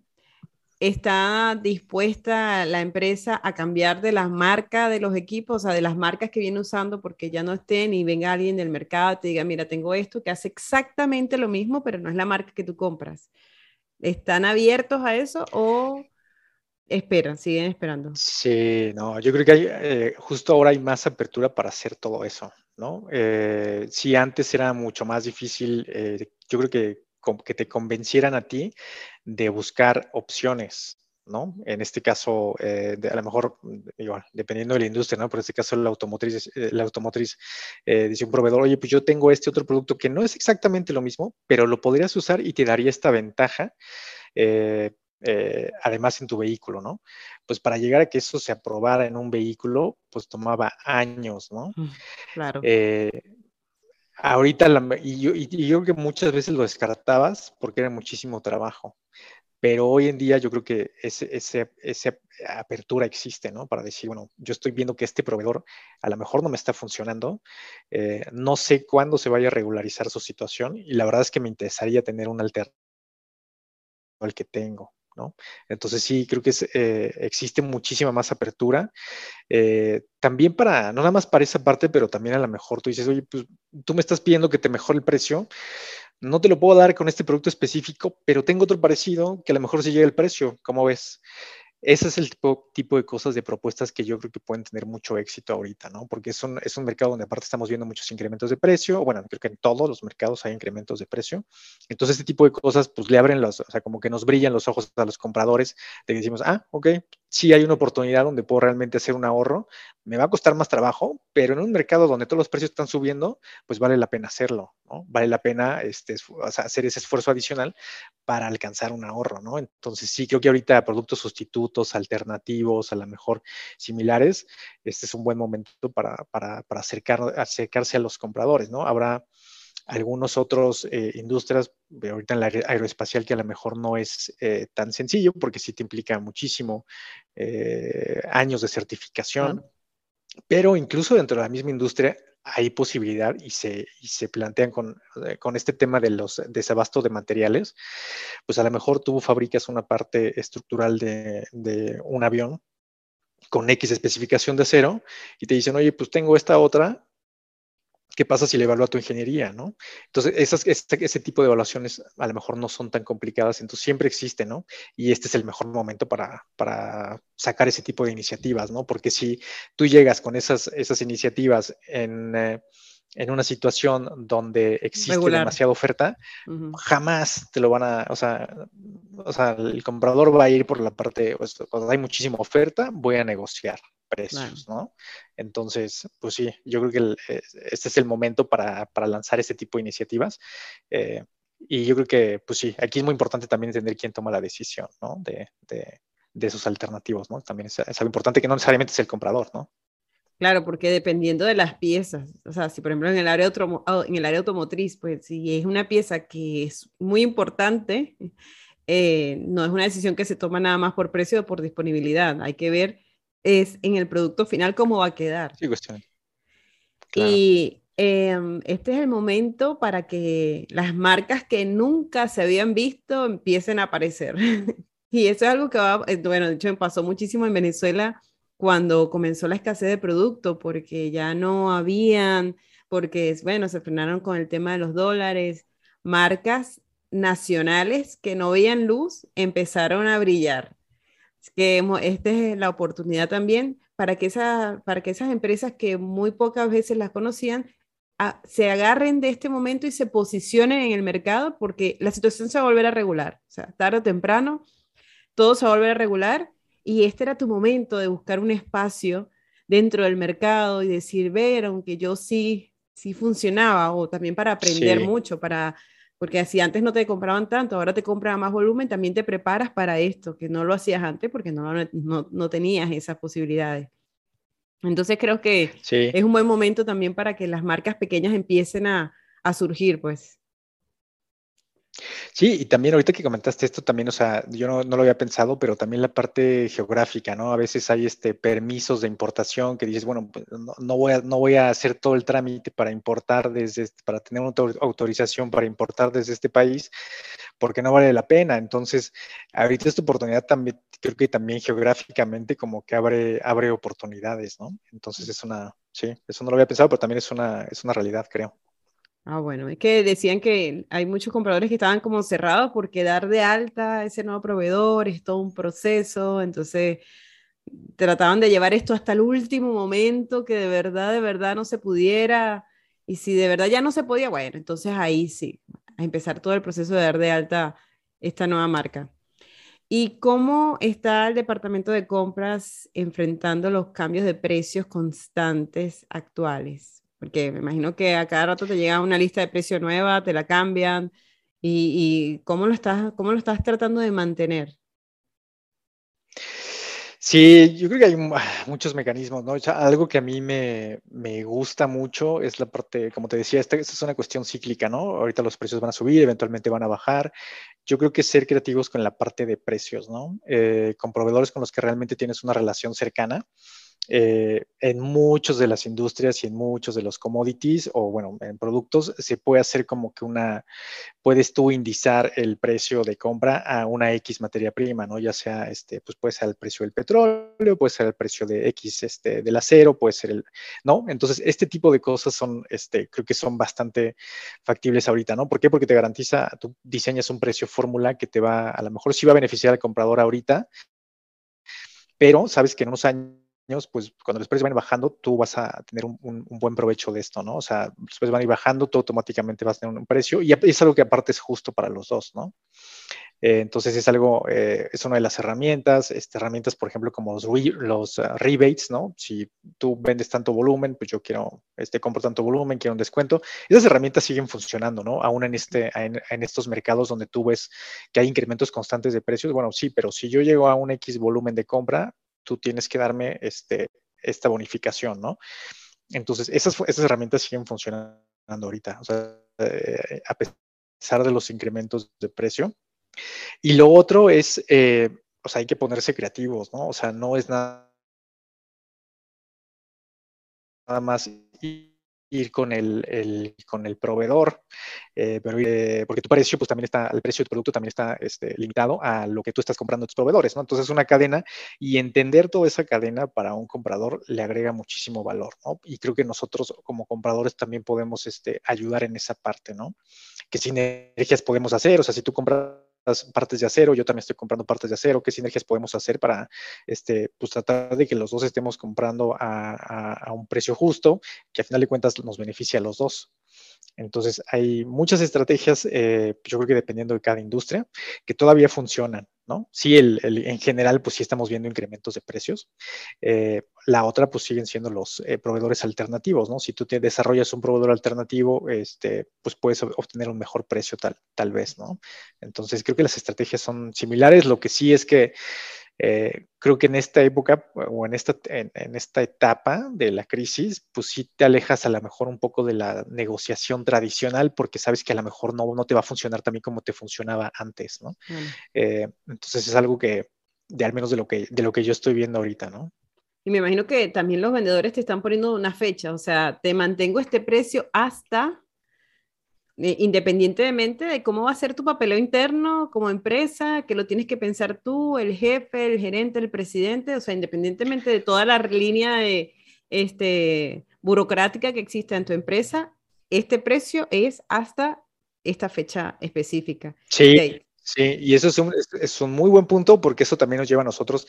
¿está dispuesta la empresa a cambiar de las marcas de los equipos, o sea, de las marcas que viene usando porque ya no estén y venga alguien del mercado y te diga, mira, tengo esto que hace exactamente lo mismo, pero no es la marca que tú compras? ¿Están abiertos a eso o Esperan, siguen esperando. Sí, no, yo creo que hay, eh, justo ahora hay más apertura para hacer todo eso, ¿no? Eh, si antes era mucho más difícil, eh, yo creo que, que te convencieran a ti de buscar opciones, ¿no? En este caso, a lo mejor, igual, dependiendo de la industria, ¿no? Por este caso, la automotriz, la automotriz dice un proveedor, oye, pues yo tengo este otro producto que no es exactamente lo mismo, pero lo podrías usar y te daría esta ventaja. Eh, además en tu vehículo, ¿no? Pues para llegar a que eso se aprobara en un vehículo, pues tomaba años, ¿no? Mm, claro. Eh, ahorita, y, yo, y, yo, creo que muchas veces lo descartabas porque era muchísimo trabajo, pero hoy en día yo creo que ese, ese, esa apertura existe, ¿no? Para decir, bueno, yo estoy viendo que este proveedor a lo mejor no me está funcionando, eh, no sé cuándo se vaya a regularizar su situación y la verdad es que me interesaría tener un alternativa al que tengo. Entonces sí, creo que eh, existe muchísima más apertura. Eh, también para, no nada más para esa parte, pero también a lo mejor tú dices, oye, pues tú me estás pidiendo que te mejore el precio, no te lo puedo dar con este producto específico, pero tengo otro parecido que a lo mejor sí llega el precio, ¿cómo ves? Ese es el tipo, tipo, de cosas, de propuestas que yo creo que pueden tener mucho éxito ahorita, ¿no? Porque es un, es un mercado donde aparte estamos viendo muchos incrementos de precio, bueno, creo que en todos los mercados hay incrementos de precio. Entonces, este tipo de cosas, pues le abren los, o sea, como que nos brillan los ojos a los compradores, de que decimos, ah, ok, sí hay una oportunidad donde puedo realmente hacer un ahorro, me va a costar más trabajo, pero en un mercado donde todos los precios están subiendo, pues vale la pena hacerlo, ¿no? Vale la pena este, hacer ese esfuerzo adicional para alcanzar un ahorro, ¿no? Entonces sí, creo que ahorita productos sustitutos, alternativos, a lo mejor similares, este es un buen momento para, para, para acercar, acercarse a los compradores, ¿no? Habrá algunos otros eh, industrias, ahorita en la aeroespacial, que a lo mejor no es eh, tan sencillo porque sí te implica muchísimo eh, años de certificación, pero incluso dentro de la misma industria hay posibilidad y se, y se plantean con, con, este tema de los desabasto de materiales, pues a lo mejor tú fabricas una parte estructural de, de un avión con X especificación de acero y te dicen, oye, pues tengo esta otra ¿Qué pasa si le evalúa tu ingeniería, no? Entonces, esas, ese, tipo de evaluaciones a lo mejor no son tan complicadas, entonces siempre existen, ¿no? Y este es el mejor momento para, para sacar ese tipo de iniciativas, ¿no? Porque si tú llegas con esas, esas iniciativas en... Eh, en una situación donde existe demasiada oferta, jamás te lo van a, o sea, o sea, el comprador va a ir por la parte, pues, cuando hay muchísima oferta, voy a negociar precios, ¿no? Entonces, pues sí, yo creo que eh, este es el momento para, para, lanzar este tipo de iniciativas. Eh, y yo creo que, pues sí, aquí es muy importante también entender quién toma la decisión, ¿no? De, de, de esos alternativos, ¿no? También es, es algo importante que no necesariamente es el comprador, ¿no? Claro, porque dependiendo de las piezas, o sea, si por ejemplo en el área, en el área automotriz, pues si es una pieza que es muy importante, eh, no es una decisión que se toma nada más por precio o por disponibilidad. Hay que ver es en el producto final cómo va a quedar. Sí, cuestión. Y em, este es el momento para que las marcas que nunca se habían visto empiecen a aparecer. y eso es algo que va, eh, bueno, de hecho me pasó muchísimo en Venezuela cuando comenzó la escasez de producto, porque ya no habían, porque, bueno, se frenaron con el tema de los dólares, marcas nacionales que no veían luz empezaron a brillar. que esta es la oportunidad también para que, esa, para que esas empresas que muy pocas veces las conocían ah, se agarren de este momento y se posicionen en el mercado porque la situación se va a volver a regular. O sea, tarde o temprano, todo se va a volver a regular y este era tu momento de buscar un espacio dentro del mercado y decir, ver, aunque yo sí, sí funcionaba, o también para aprender mucho, para, porque así antes no te compraban tanto, ahora te compran más volumen, también te preparas para esto, que no lo hacías antes porque no, no, no tenías esas posibilidades. Entonces creo que es un buen momento también para que las marcas pequeñas empiecen a, a surgir, pues. Sí, y también ahorita que comentaste esto, también, o sea, yo no, lo había pensado, pero también la parte geográfica, ¿no? A veces hay este permisos de importación que dices, bueno, pues, no, voy a, no voy a hacer todo el trámite para importar desde, este, para tener una autorización para importar desde este país, porque no vale la pena. Entonces, ahorita esta oportunidad también, creo que también geográficamente como que abre, abre oportunidades, ¿no? Entonces es una, sí, eso no lo había pensado, pero también es una, es una realidad, creo. Ah, bueno, es que decían que hay muchos compradores que estaban como cerrados porque dar de alta a ese nuevo proveedor es todo un proceso, entonces trataban de llevar esto hasta el último momento, que de verdad, de verdad no se pudiera, y si de verdad ya no se podía, bueno, entonces ahí sí, a empezar todo el proceso de dar de alta esta nueva marca. ¿Y cómo está el departamento de compras enfrentando los cambios de precios constantes actuales? Porque me imagino que a cada rato te llega una lista de precio nueva, te la cambian. ¿Y, cómo, lo estás, cómo lo estás tratando de mantener? Sí, yo creo que hay muchos mecanismos, ¿no? algo que a mí me, gusta mucho es la parte, como te decía, esta, es una cuestión cíclica, ¿no? Ahorita los precios van a subir, eventualmente van a bajar. Yo creo que ser creativos con la parte de precios, ¿no? Eh, con proveedores con los que realmente tienes una relación cercana eh, en muchas de las industrias y en muchos de los commodities o bueno, en productos se puede hacer como que una, puedes tú indizar el precio de compra a una X materia prima, ¿no? Ya sea, este, pues puede ser el precio del petróleo, puede ser el precio de X, este, del acero, puede ser el, ¿no? Entonces, este tipo de cosas son, este, creo que son bastante factibles ahorita, ¿no? ¿Por qué? Porque te garantiza, tú diseñas un precio fórmula que te va, a lo mejor sí va a beneficiar al comprador ahorita, pero sabes que en unos años pues cuando los precios van bajando, tú vas a tener un, buen provecho de esto, ¿no? O sea, los precios van a ir bajando, tú automáticamente vas a tener un precio y es algo que aparte es justo para los dos, ¿no? Eh, entonces es algo, eh, es una de las herramientas, este, herramientas, por ejemplo, como los, los ah, rebates, ¿no? Si tú vendes tanto volumen, pues yo quiero, este, compro tanto volumen, quiero un descuento. Esas herramientas siguen funcionando, ¿no? Aún en, este, en, en estos mercados donde tú ves que hay incrementos constantes de precios, bueno, sí, pero si yo llego a un X volumen de compra, tú tienes que darme este, esta bonificación, ¿no? Entonces, esas, esas herramientas siguen funcionando ahorita, o sea, eh, a pesar de los incrementos de precio. Y lo otro es, eh, o sea, hay que ponerse creativos, ¿no? O sea, no es nada, nada más con el, con el proveedor, eh, pero, eh, porque tu precio, pues también está, el precio del producto también está este, limitado a lo que tú estás comprando a tus proveedores, ¿no? Entonces es una cadena y entender toda esa cadena para un comprador le agrega muchísimo valor, ¿no? Y creo que nosotros como compradores también podemos este, ayudar en esa parte, ¿no? ¿Qué sinergias podemos hacer? O sea, si tú compras partes de acero, yo también estoy comprando partes de acero, qué sinergias podemos hacer para este, pues, tratar de que los dos estemos comprando a, un precio justo, que a final de cuentas nos beneficia a los dos. Entonces, hay muchas estrategias, eh, yo creo que dependiendo de cada industria, que todavía funcionan, ¿no? Sí, el, en general, pues sí estamos viendo incrementos de precios. Eh, la otra, pues siguen siendo los eh, proveedores alternativos, ¿no? Si tú te desarrollas un proveedor alternativo, este, pues puedes obtener un mejor precio tal, tal vez, ¿no? Entonces, creo que las estrategias son similares. Lo que sí es que eh, creo que en esta época o en esta, en, esta etapa de la crisis, pues sí te alejas a lo mejor un poco de la negociación tradicional porque sabes que a lo mejor no, no te va a funcionar también como te funcionaba antes, ¿no? Eh, entonces es algo que, de al menos de lo que, de lo que yo estoy viendo ahorita, ¿no? Y me imagino que también los vendedores te están poniendo una fecha, o sea, te mantengo este precio hasta eh, independientemente de cómo va a ser tu papeleo interno como empresa, que lo tienes que pensar tú, el jefe, el gerente, el presidente, o sea, independientemente de toda la línea de, este, burocrática que existe en tu empresa, este precio es hasta esta fecha específica. Sí. Sí, y eso es un, es un, muy buen punto porque eso también nos lleva a nosotros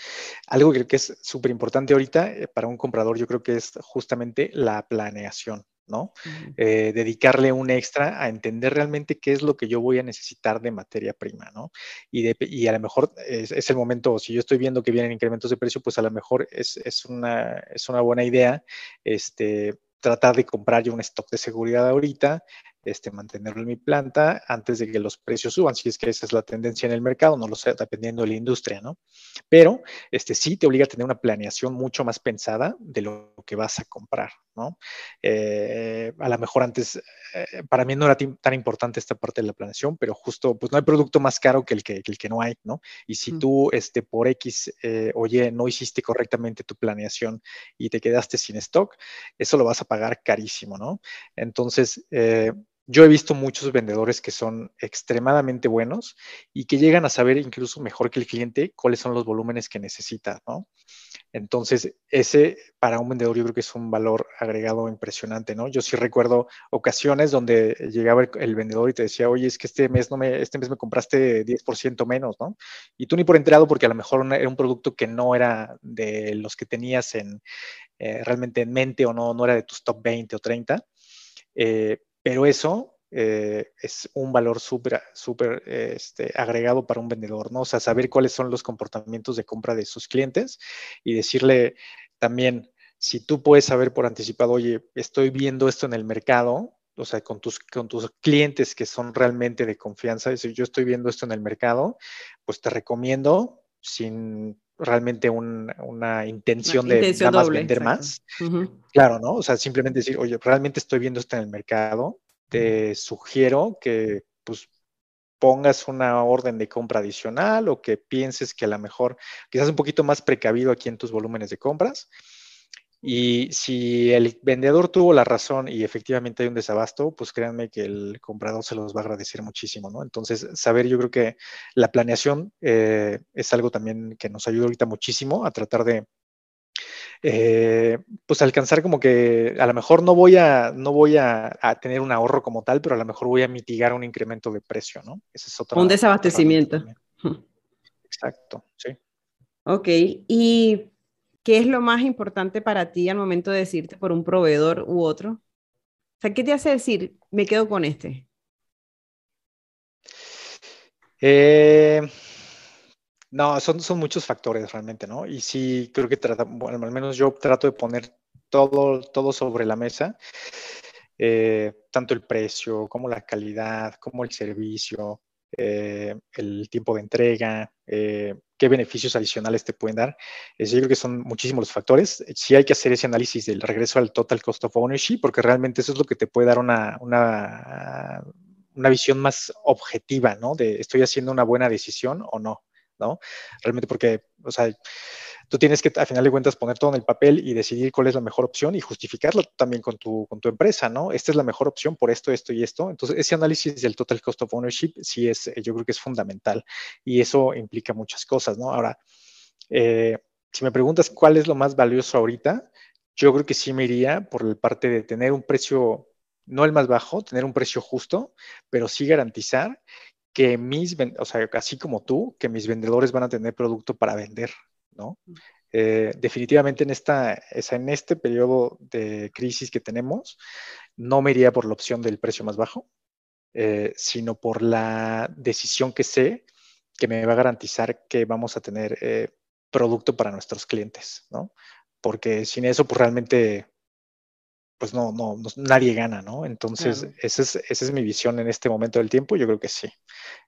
algo que, que es súper importante ahorita eh, para un comprador, yo creo que es justamente la planeación. ¿No? Eh, dedicarle un extra a entender realmente qué es lo que yo voy a necesitar de materia prima, ¿no? Y, y a lo mejor es, el momento, si yo estoy viendo que vienen incrementos de precio, pues a lo mejor es, es, una, es una buena idea este, tratar de comprar ya un stock de seguridad ahorita este, mantenerlo en mi planta antes de que los precios suban, si es que esa es la tendencia en el mercado, no lo sé, dependiendo de la industria, ¿no? Pero este, sí te obliga a tener una planeación mucho más pensada de lo que vas a comprar, ¿no? Eh, a lo mejor antes, eh, para mí no era tan importante esta parte de la planeación, pero justo, pues no hay producto más caro que el que, el que no hay, ¿no? Y si mm. tú, este, por X, eh, oye, no hiciste correctamente tu planeación y te quedaste sin stock, eso lo vas a pagar carísimo, ¿no? Entonces, yo he visto muchos vendedores que son extremadamente buenos y que llegan a saber incluso mejor que el cliente cuáles son los volúmenes que necesita, ¿no? Entonces, ese para un vendedor yo creo que es un valor agregado impresionante, ¿no? Yo sí recuerdo ocasiones donde llegaba el, vendedor y te decía, oye, es que este mes, no me, este mes me compraste 10% menos, ¿no? Y tú ni por enterado porque a lo mejor era un producto que no era de los que tenías en, eh, realmente en mente o no, no era de tus top 20 o 30. Eh, pero eso eh, es un valor súper, súper este, agregado para un vendedor, ¿no? O sea, saber cuáles son los comportamientos de compra de sus clientes y decirle también, si tú puedes saber por anticipado, oye, estoy viendo esto en el mercado, o sea, con tus, con tus clientes que son realmente de confianza, si yo estoy viendo esto en el mercado, pues te recomiendo, sin realmente una intención de nada más vender más. Claro, ¿no? O sea, simplemente decir, oye, realmente estoy viendo esto en el mercado, te sugiero que pues pongas una orden de compra adicional o que pienses que a lo mejor quizás un poquito más precavido aquí en tus volúmenes de compras y si el vendedor tuvo la razón y efectivamente hay un desabasto, pues créanme que el comprador se los va a agradecer muchísimo, ¿no? Entonces, saber, yo creo que la planeación eh, es algo también que nos ayuda ahorita muchísimo a tratar de, eh, pues alcanzar como que a lo mejor no voy a, no voy a, tener un ahorro como tal, pero a lo mejor voy a mitigar un incremento de precio, ¿no? Ese es otro. Un desabastecimiento. Exacto, sí. Ok, y ¿qué es lo más importante para ti al momento de decirte por un proveedor u otro? O sea, ¿qué te hace decir, me quedo con este? Eh, no, son, son muchos factores realmente, ¿no? Y sí, creo que trata, bueno, al menos yo trato de poner todo, todo sobre la mesa, eh, tanto el precio como la calidad, como el servicio, eh, el tiempo de entrega, eh, qué beneficios adicionales te pueden dar. Es, yo creo que son muchísimos los factores. Sí hay que hacer ese análisis del regreso al total cost of ownership, porque realmente eso es lo que te puede dar una, una, una visión más objetiva, ¿no? De estoy haciendo una buena decisión o no, ¿no? Realmente porque, o sea, tú tienes que, al final de cuentas, poner todo en el papel y decidir cuál es la mejor opción y justificarlo también con tu, con tu empresa, ¿no? Esta es la mejor opción por esto, esto y esto. Entonces, ese análisis del total cost of ownership sí es, yo creo que es fundamental y eso implica muchas cosas, ¿no? Ahora, eh, si me preguntas cuál es lo más valioso ahorita, yo creo que sí me iría por la parte de tener un precio, no el más bajo, tener un precio justo, pero sí garantizar que mis, o sea, así como tú, que mis vendedores van a tener producto para vender, Eh, definitivamente en, esta, en este periodo de crisis que tenemos, no me iría por la opción del precio más bajo, eh, sino por la decisión que sé que me va a garantizar que vamos a tener eh, producto para nuestros clientes, ¿no? Porque sin eso, pues realmente, pues no, no, nadie gana, ¿no? Entonces, esa, es, esa, es, mi visión en este momento del tiempo, yo creo que sí.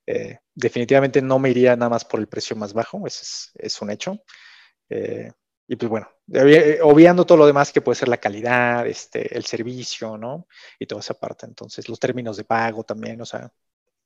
Eh, definitivamente no me iría nada más por el precio más bajo, ese es, es un hecho. Eh, y pues bueno, obviando todo lo demás que puede ser la calidad, este, el servicio, ¿no? Y toda esa parte. Entonces, los términos de pago también, o sea,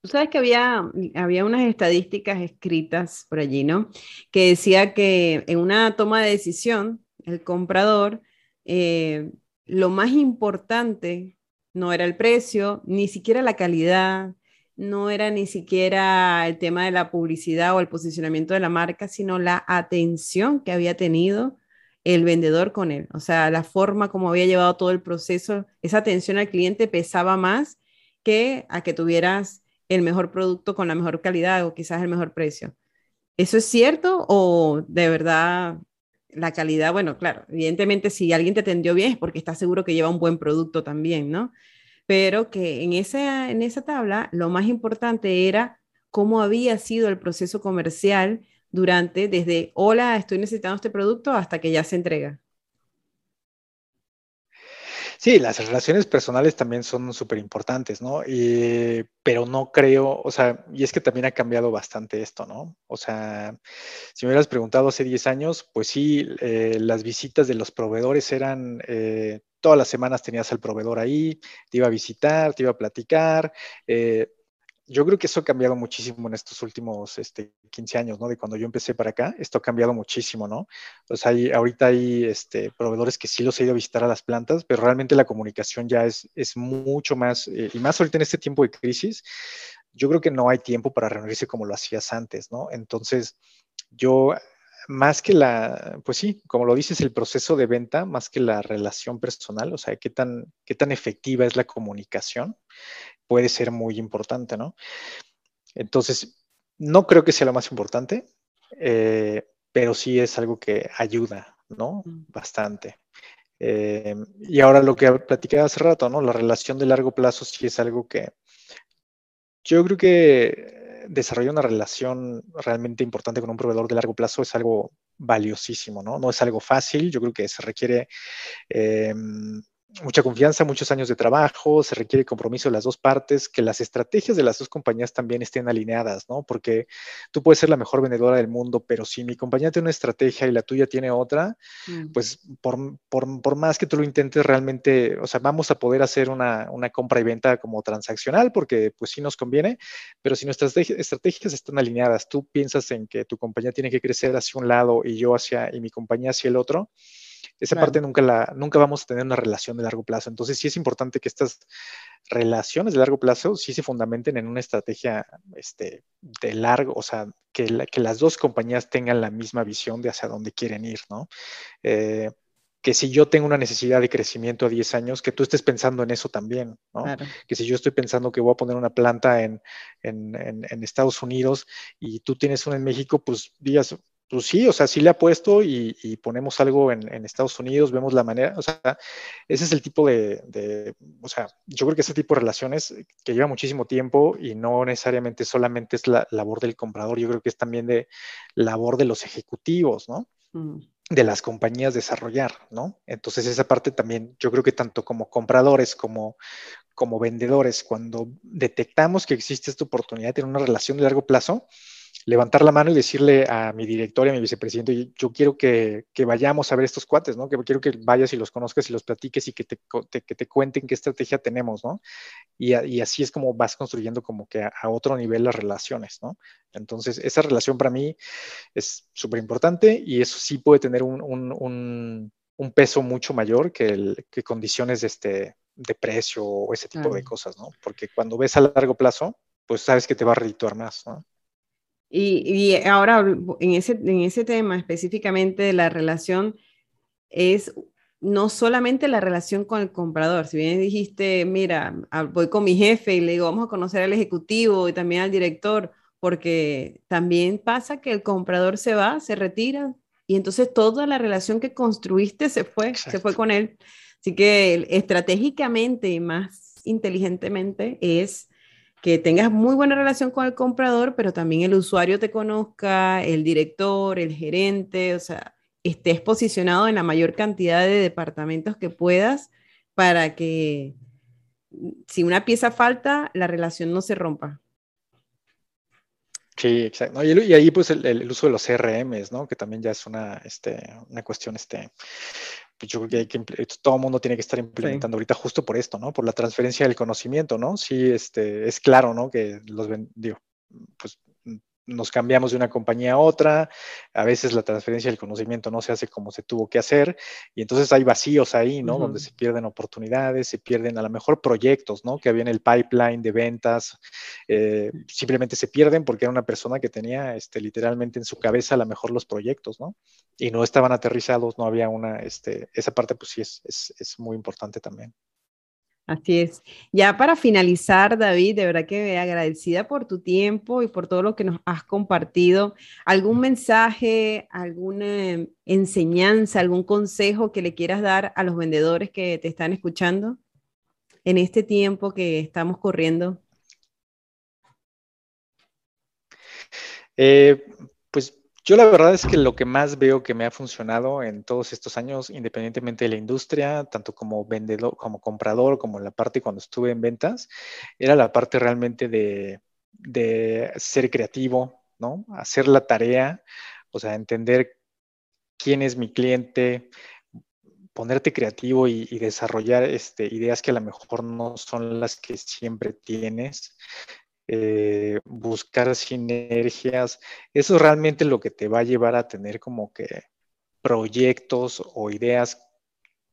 Tú sabes que había, había unas estadísticas escritas por allí, ¿no? Que decía que en una toma de decisión, el comprador, eh, lo más importante no era el precio, ni siquiera la calidad, no era ni siquiera el tema de la publicidad o el posicionamiento de la marca, sino la atención que había tenido el vendedor con él. O sea, la forma como había llevado todo el proceso, esa atención al cliente pesaba más que a que tuvieras el mejor producto con la mejor calidad o quizás el mejor precio. ¿Eso es cierto o de verdad la calidad? Bueno, claro, evidentemente si alguien te atendió bien es porque está seguro que lleva un buen producto también, ¿no? Pero que en esa, en esa tabla lo más importante era cómo había sido el proceso comercial durante, desde, hola, estoy necesitando este producto hasta que ya se entrega. Sí, las relaciones personales también son súper importantes, ¿no? pero no creo, o sea, y es que también ha cambiado bastante esto, ¿no? O sea, si me hubieras preguntado hace 10 años, pues sí, eh, las visitas de los proveedores eran, eh, todas las semanas tenías al proveedor ahí, te iba a visitar, te iba a platicar, eh, yo creo que eso ha cambiado muchísimo en estos últimos este, 15 años, ¿no? De cuando yo empecé para acá, esto ha cambiado muchísimo, ¿no? Sea, hay, ahorita hay este, proveedores que sí los he ido a visitar a las plantas, pero realmente la comunicación ya es, es mucho más, eh, y más ahorita en este tiempo de crisis, yo creo que no hay tiempo para reunirse como lo hacías antes, ¿no? Entonces, yo más que la, pues sí, como lo dices, el proceso de venta, más que la relación personal, o sea, qué tan, qué tan efectiva es la comunicación, puede ser muy importante, ¿no? Entonces, no creo que sea lo más importante, eh, pero sí es algo que ayuda, ¿no? Mm. Bastante. Eh, y ahora lo que platicé hace rato, ¿no? La relación de largo plazo sí es algo que yo creo que desarrollar una relación realmente importante con un proveedor de largo plazo es algo valiosísimo, ¿no? No es algo fácil, yo creo que se requiere eh, mucha confianza, muchos años de trabajo, se requiere compromiso de las dos partes, que las estrategias de las dos compañías también estén alineadas, ¿no? Porque tú puedes ser la mejor vendedora del mundo, pero si mi compañía tiene una estrategia y la tuya tiene otra, mm. pues por, más que tú lo intentes realmente, o sea, vamos a poder hacer una, compra y venta como transaccional, porque pues sí nos conviene, pero si nuestras estrategias están alineadas, tú piensas en que tu compañía tiene que crecer hacia un lado y yo hacia, y mi compañía hacia el otro, esa parte nunca, la, nunca vamos a tener una relación de largo plazo. Entonces sí es importante que estas relaciones de largo plazo sí se fundamenten en una estrategia este, de largo, o sea, que, que las dos compañías tengan la misma visión de hacia dónde quieren ir, ¿no? Eh, que si yo tengo una necesidad de crecimiento a 10 años, que tú estés pensando en eso también, ¿no? Que si yo estoy pensando que voy a poner una planta en, en, en, Estados Unidos y tú tienes una en México, pues digas, pues sí, o sea, sí le ha puesto y, ponemos algo en, Estados Unidos, vemos la manera, o sea, ese es el tipo de, o sea, yo creo que ese tipo de relaciones que lleva muchísimo tiempo y no necesariamente solamente es la labor del comprador, yo creo que es también de labor de los ejecutivos, ¿no? Mm. de las compañías desarrollar, ¿no? Entonces esa parte también, yo creo que tanto como compradores como, como vendedores, cuando detectamos que existe esta oportunidad de tener una relación de largo plazo, levantar la mano y decirle a mi director y a mi vicepresidente, yo quiero que, vayamos a ver estos cuates, ¿no? Que quiero que vayas y los conozcas y los platiques y que te, que te cuenten qué estrategia tenemos, ¿no? Y, así es como vas construyendo como que a, otro nivel las relaciones, ¿no? Entonces, esa relación para mí es súper importante y eso sí puede tener un, peso mucho mayor que, el, que condiciones de, este, de precio o ese tipo de cosas, ¿no? Porque cuando ves a largo plazo, pues sabes que te va a redituar más, ¿no? Y, ahora en ese, en ese tema específicamente de la relación, es no solamente la relación con el comprador. Si bien dijiste, mira, voy con mi jefe y le digo, vamos a conocer al ejecutivo y también al director, porque también pasa que el comprador se va, se retira y entonces toda la relación que construiste se fue, se fue con él. Así que estratégicamente y más inteligentemente es que tengas muy buena relación con el comprador, pero también el usuario te conozca, el director, el gerente, o sea, estés posicionado en la mayor cantidad de departamentos que puedas para que mm, si una pieza falta, la relación no se rompa. Sí, exacto. Y, ahí pues el, uso de los CRMs, ¿no? Que también ya es una, este, una cuestión este, pues, yo creo que, hay que todo el mundo tiene que estar implementando ahorita justo por esto, ¿no? Por la transferencia del conocimiento, ¿no? Sí, este, es claro, ¿no? Que los, digo, pues nos cambiamos de una compañía a otra, a veces la transferencia del conocimiento no se hace como se tuvo que hacer, y entonces hay vacíos ahí, ¿no? Donde se pierden oportunidades, se pierden a lo mejor proyectos, ¿no? Que había en el pipeline de ventas, eh, simplemente se pierden porque era una persona que tenía este, literalmente en su cabeza a lo mejor los proyectos, ¿no? Y no estaban aterrizados, no había una, este, esa parte pues sí es, es muy importante también. Así es. Ya para finalizar, David, de verdad que agradecida por tu tiempo y por todo lo que nos has compartido. ¿Algún mensaje, alguna enseñanza, algún consejo que le quieras dar a los vendedores que te están escuchando en este tiempo que estamos corriendo? Eh, yo la verdad es que lo que más veo que me ha funcionado en todos estos años, independientemente de la industria, tanto como vendedor, como comprador, como la parte cuando estuve en ventas, era la parte realmente de, ser creativo, ¿no? Hacer la tarea, o sea, entender quién es mi cliente, ponerte creativo y, desarrollar este, ideas que a lo mejor no son las que siempre tienes. Eh, buscar sinergias, eso es realmente lo que te va a llevar a tener como que proyectos o ideas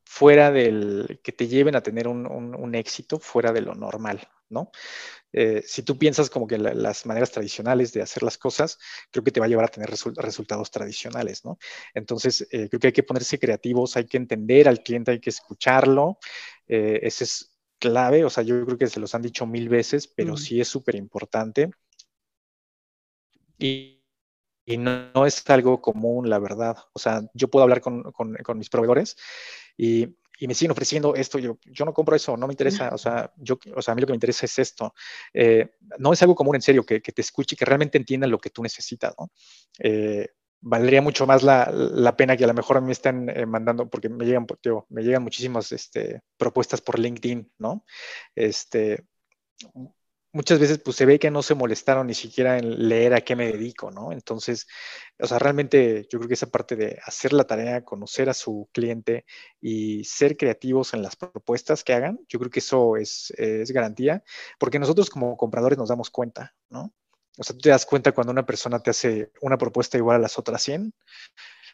fuera del, que te lleven a tener un, éxito fuera de lo normal, ¿no? Eh, si tú piensas como que las maneras tradicionales de hacer las cosas, creo que te va a llevar a tener resultados tradicionales, ¿no? Entonces, eh, creo que hay que ponerse creativos, hay que entender al cliente, hay que escucharlo. ese es clave, o sea, yo creo que se los han dicho mil veces, pero sí es súper importante. Y, no, es algo común, la verdad. O sea, yo puedo hablar con, mis proveedores y, me siguen ofreciendo esto. Yo, yo no compro eso, no me interesa. O sea, yo, o sea, a mí lo que me interesa es esto. Eh, no es algo común, en serio, que, te escuche y que realmente entiendan lo que tú necesitas, ¿no? Eh, valdría mucho más la, pena que a lo mejor me estén eh, mandando, porque me llegan, me llegan muchísimas este, propuestas por LinkedIn, ¿no? Este, muchas veces pues se ve que no se molestaron ni siquiera en leer a qué me dedico, ¿no? Entonces, o sea, realmente yo creo que esa parte de hacer la tarea, conocer a su cliente y ser creativos en las propuestas que hagan, yo creo que eso es, es garantía, porque nosotros como compradores nos damos cuenta, ¿no? O sea, tú te das cuenta cuando una persona te hace una propuesta igual a las otras 100,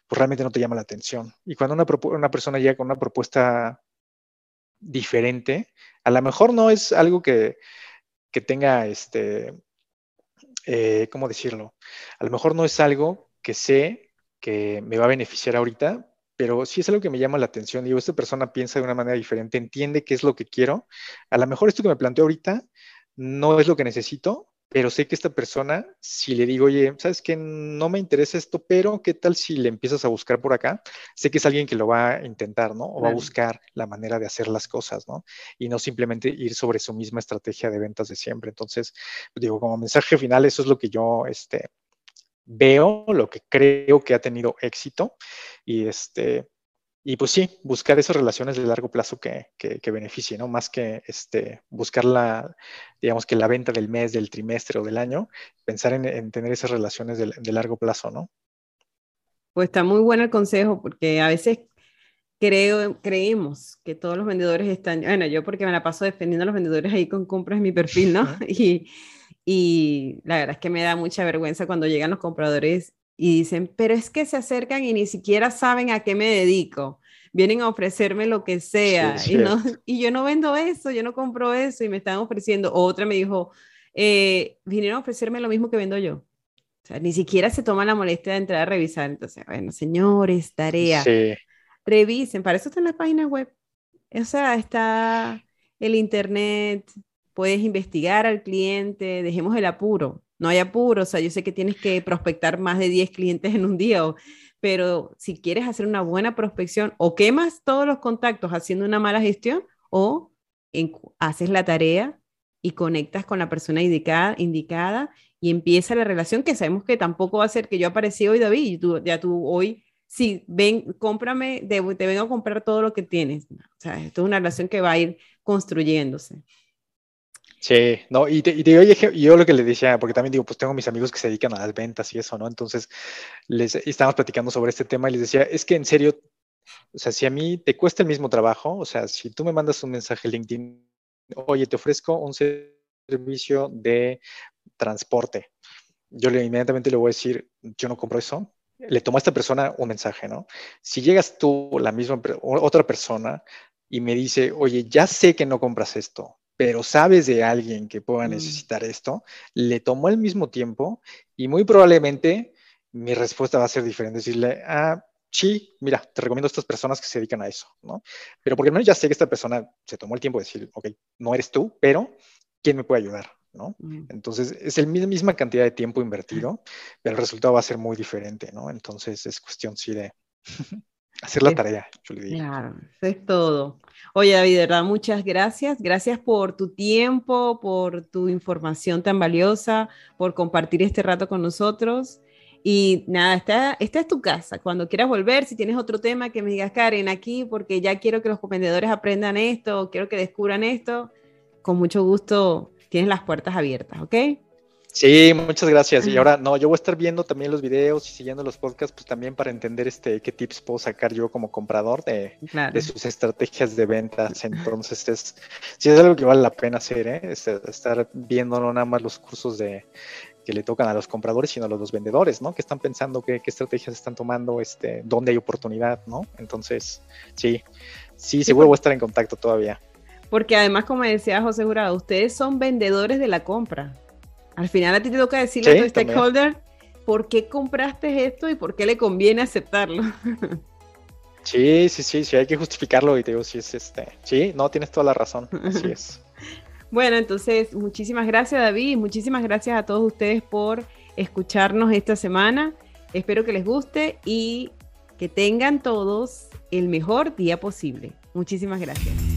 pues realmente no te llama la atención. Y cuando una, una persona llega con una propuesta diferente, a lo mejor no es algo que, tenga, este, eh, ¿cómo decirlo? A lo mejor no es algo que sé que me va a beneficiar ahorita, pero sí es algo que me llama la atención. Digo, esta persona piensa de una manera diferente, entiende qué es lo que quiero. A lo mejor esto que me planteo ahorita no es lo que necesito, pero sé que esta persona, si le digo, oye, sabes que no me interesa esto, pero ¿qué tal si le empiezas a buscar por acá? Sé que es alguien que lo va a intentar, ¿no? O va a buscar la manera de hacer las cosas, ¿no? Y no simplemente ir sobre su misma estrategia de ventas de siempre. Entonces, pues, digo, como mensaje final, eso es lo que yo este, veo, lo que creo que ha tenido éxito. Y este, y pues sí, buscar esas relaciones de largo plazo que, que, beneficien, ¿no? Más que este, buscar la, digamos que la venta del mes, del trimestre o del año, pensar en, tener esas relaciones de, de, largo plazo, ¿no? Pues está muy bueno el consejo, porque a veces creo, creemos que todos los vendedores están, bueno, yo porque me la paso defendiendo a los vendedores ahí con compras en mi perfil, ¿no? y, y la verdad es que me da mucha vergüenza cuando llegan los compradores y dicen, pero es que se acercan y ni siquiera saben a qué me dedico. Vienen a ofrecerme lo que sea y, no, y yo no vendo eso, yo no compro eso y me están ofreciendo. Otra me dijo, eh, vinieron a ofrecerme lo mismo que vendo yo. O sea, ni siquiera se toman la molestia de entrar a revisar. Entonces, bueno, señores, tarea. Revisen, para eso está en la página web. O sea, está el internet, puedes investigar al cliente, dejemos el apuro no hay apuro, o sea, yo sé que tienes que prospectar más de 10 clientes en un día, pero si quieres hacer una buena prospección, o quemas todos los contactos haciendo una mala gestión, o haces la tarea y conectas con la persona indicada, indicada y empieza la relación que sabemos que tampoco va a ser que yo aparecí hoy, David, y tú, ya tú hoy, sí, ven, cómprame, te vengo a comprar todo lo que tienes. O sea, esto es una relación que va a ir construyéndose. Sí, no, y te, y yo lo que le decía, porque también digo, pues tengo mis amigos que se dedican a las ventas y eso, ¿no? Entonces, les estábamos platicando sobre este tema y les decía, es que en serio, o sea, si a mí te cuesta el mismo trabajo, o sea, si tú me mandas un mensaje LinkedIn, oye, te ofrezco un servicio de transporte, yo le, inmediatamente le voy a decir, yo no compro eso, le tomo a esta persona un mensaje, ¿no? Si llegas tú, la misma, otra persona, y me dice, oye, ya sé que no compras esto, pero sabes de alguien que pueda mm. necesitar esto, le tomó el mismo tiempo y muy probablemente mi respuesta va a ser diferente, decirle, ah, sí, mira, te recomiendo a estas personas que se dedican a eso, ¿no? Pero porque al menos ya sé que esta persona se tomó el tiempo de decir, ok, no eres tú, pero ¿quién me puede ayudar? ¿no? Mm. Entonces, es la misma cantidad de tiempo invertido, pero el resultado va a ser muy diferente, ¿no? Entonces, es cuestión, sí, de hacer la tarea, yo le digo. Claro, es todo. Oye, David, de verdad, muchas gracias. Gracias por tu tiempo, por tu información tan valiosa, por compartir este rato con nosotros. Y nada, esta, esta es tu casa. Cuando quieras volver, si tienes otro tema que me digas, Karen, aquí, porque ya quiero que los vendedores aprendan esto, quiero que descubran esto, con mucho gusto tienes las puertas abiertas, ¿ok? Sí, muchas gracias. Y ahora, no, yo voy a estar viendo también los videos y siguiendo los podcasts, pues también para entender este qué tips puedo sacar yo como comprador de, de sus estrategias de ventas. Entonces, es, sí es algo que vale la pena hacer, ¿eh? estar viendo no nada más los cursos de que le tocan a los compradores, sino a los vendedores, ¿no? Que están pensando qué, qué estrategias están tomando, este, dónde hay oportunidad, ¿no? Entonces, sí, sí, seguro voy a estar en contacto todavía. Porque además, como decía José Jurado, ustedes son vendedores de la compra. Al final a ti te toca decirle a tu stakeholder por qué compraste esto y por qué le conviene aceptarlo. Sí, sí, sí, sí, hay que justificarlo y te digo, sí, es este. Sí, no, tienes toda la razón, así es. bueno, entonces, muchísimas gracias, David, muchísimas gracias a todos ustedes por escucharnos esta semana. Espero que les guste y que tengan todos el mejor día posible. Muchísimas gracias.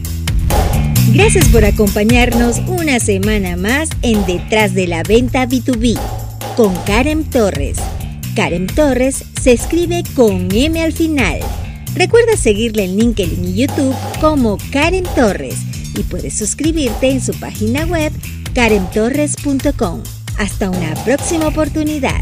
Gracias por acompañarnos una semana más en Detrás de la Venta B2B con Karen Torres. Karen Torres se escribe con M al final. Recuerda seguirle en LinkedIn y YouTube como Karen Torres y puedes suscribirte en su página web karentorres.com. Hasta una próxima oportunidad.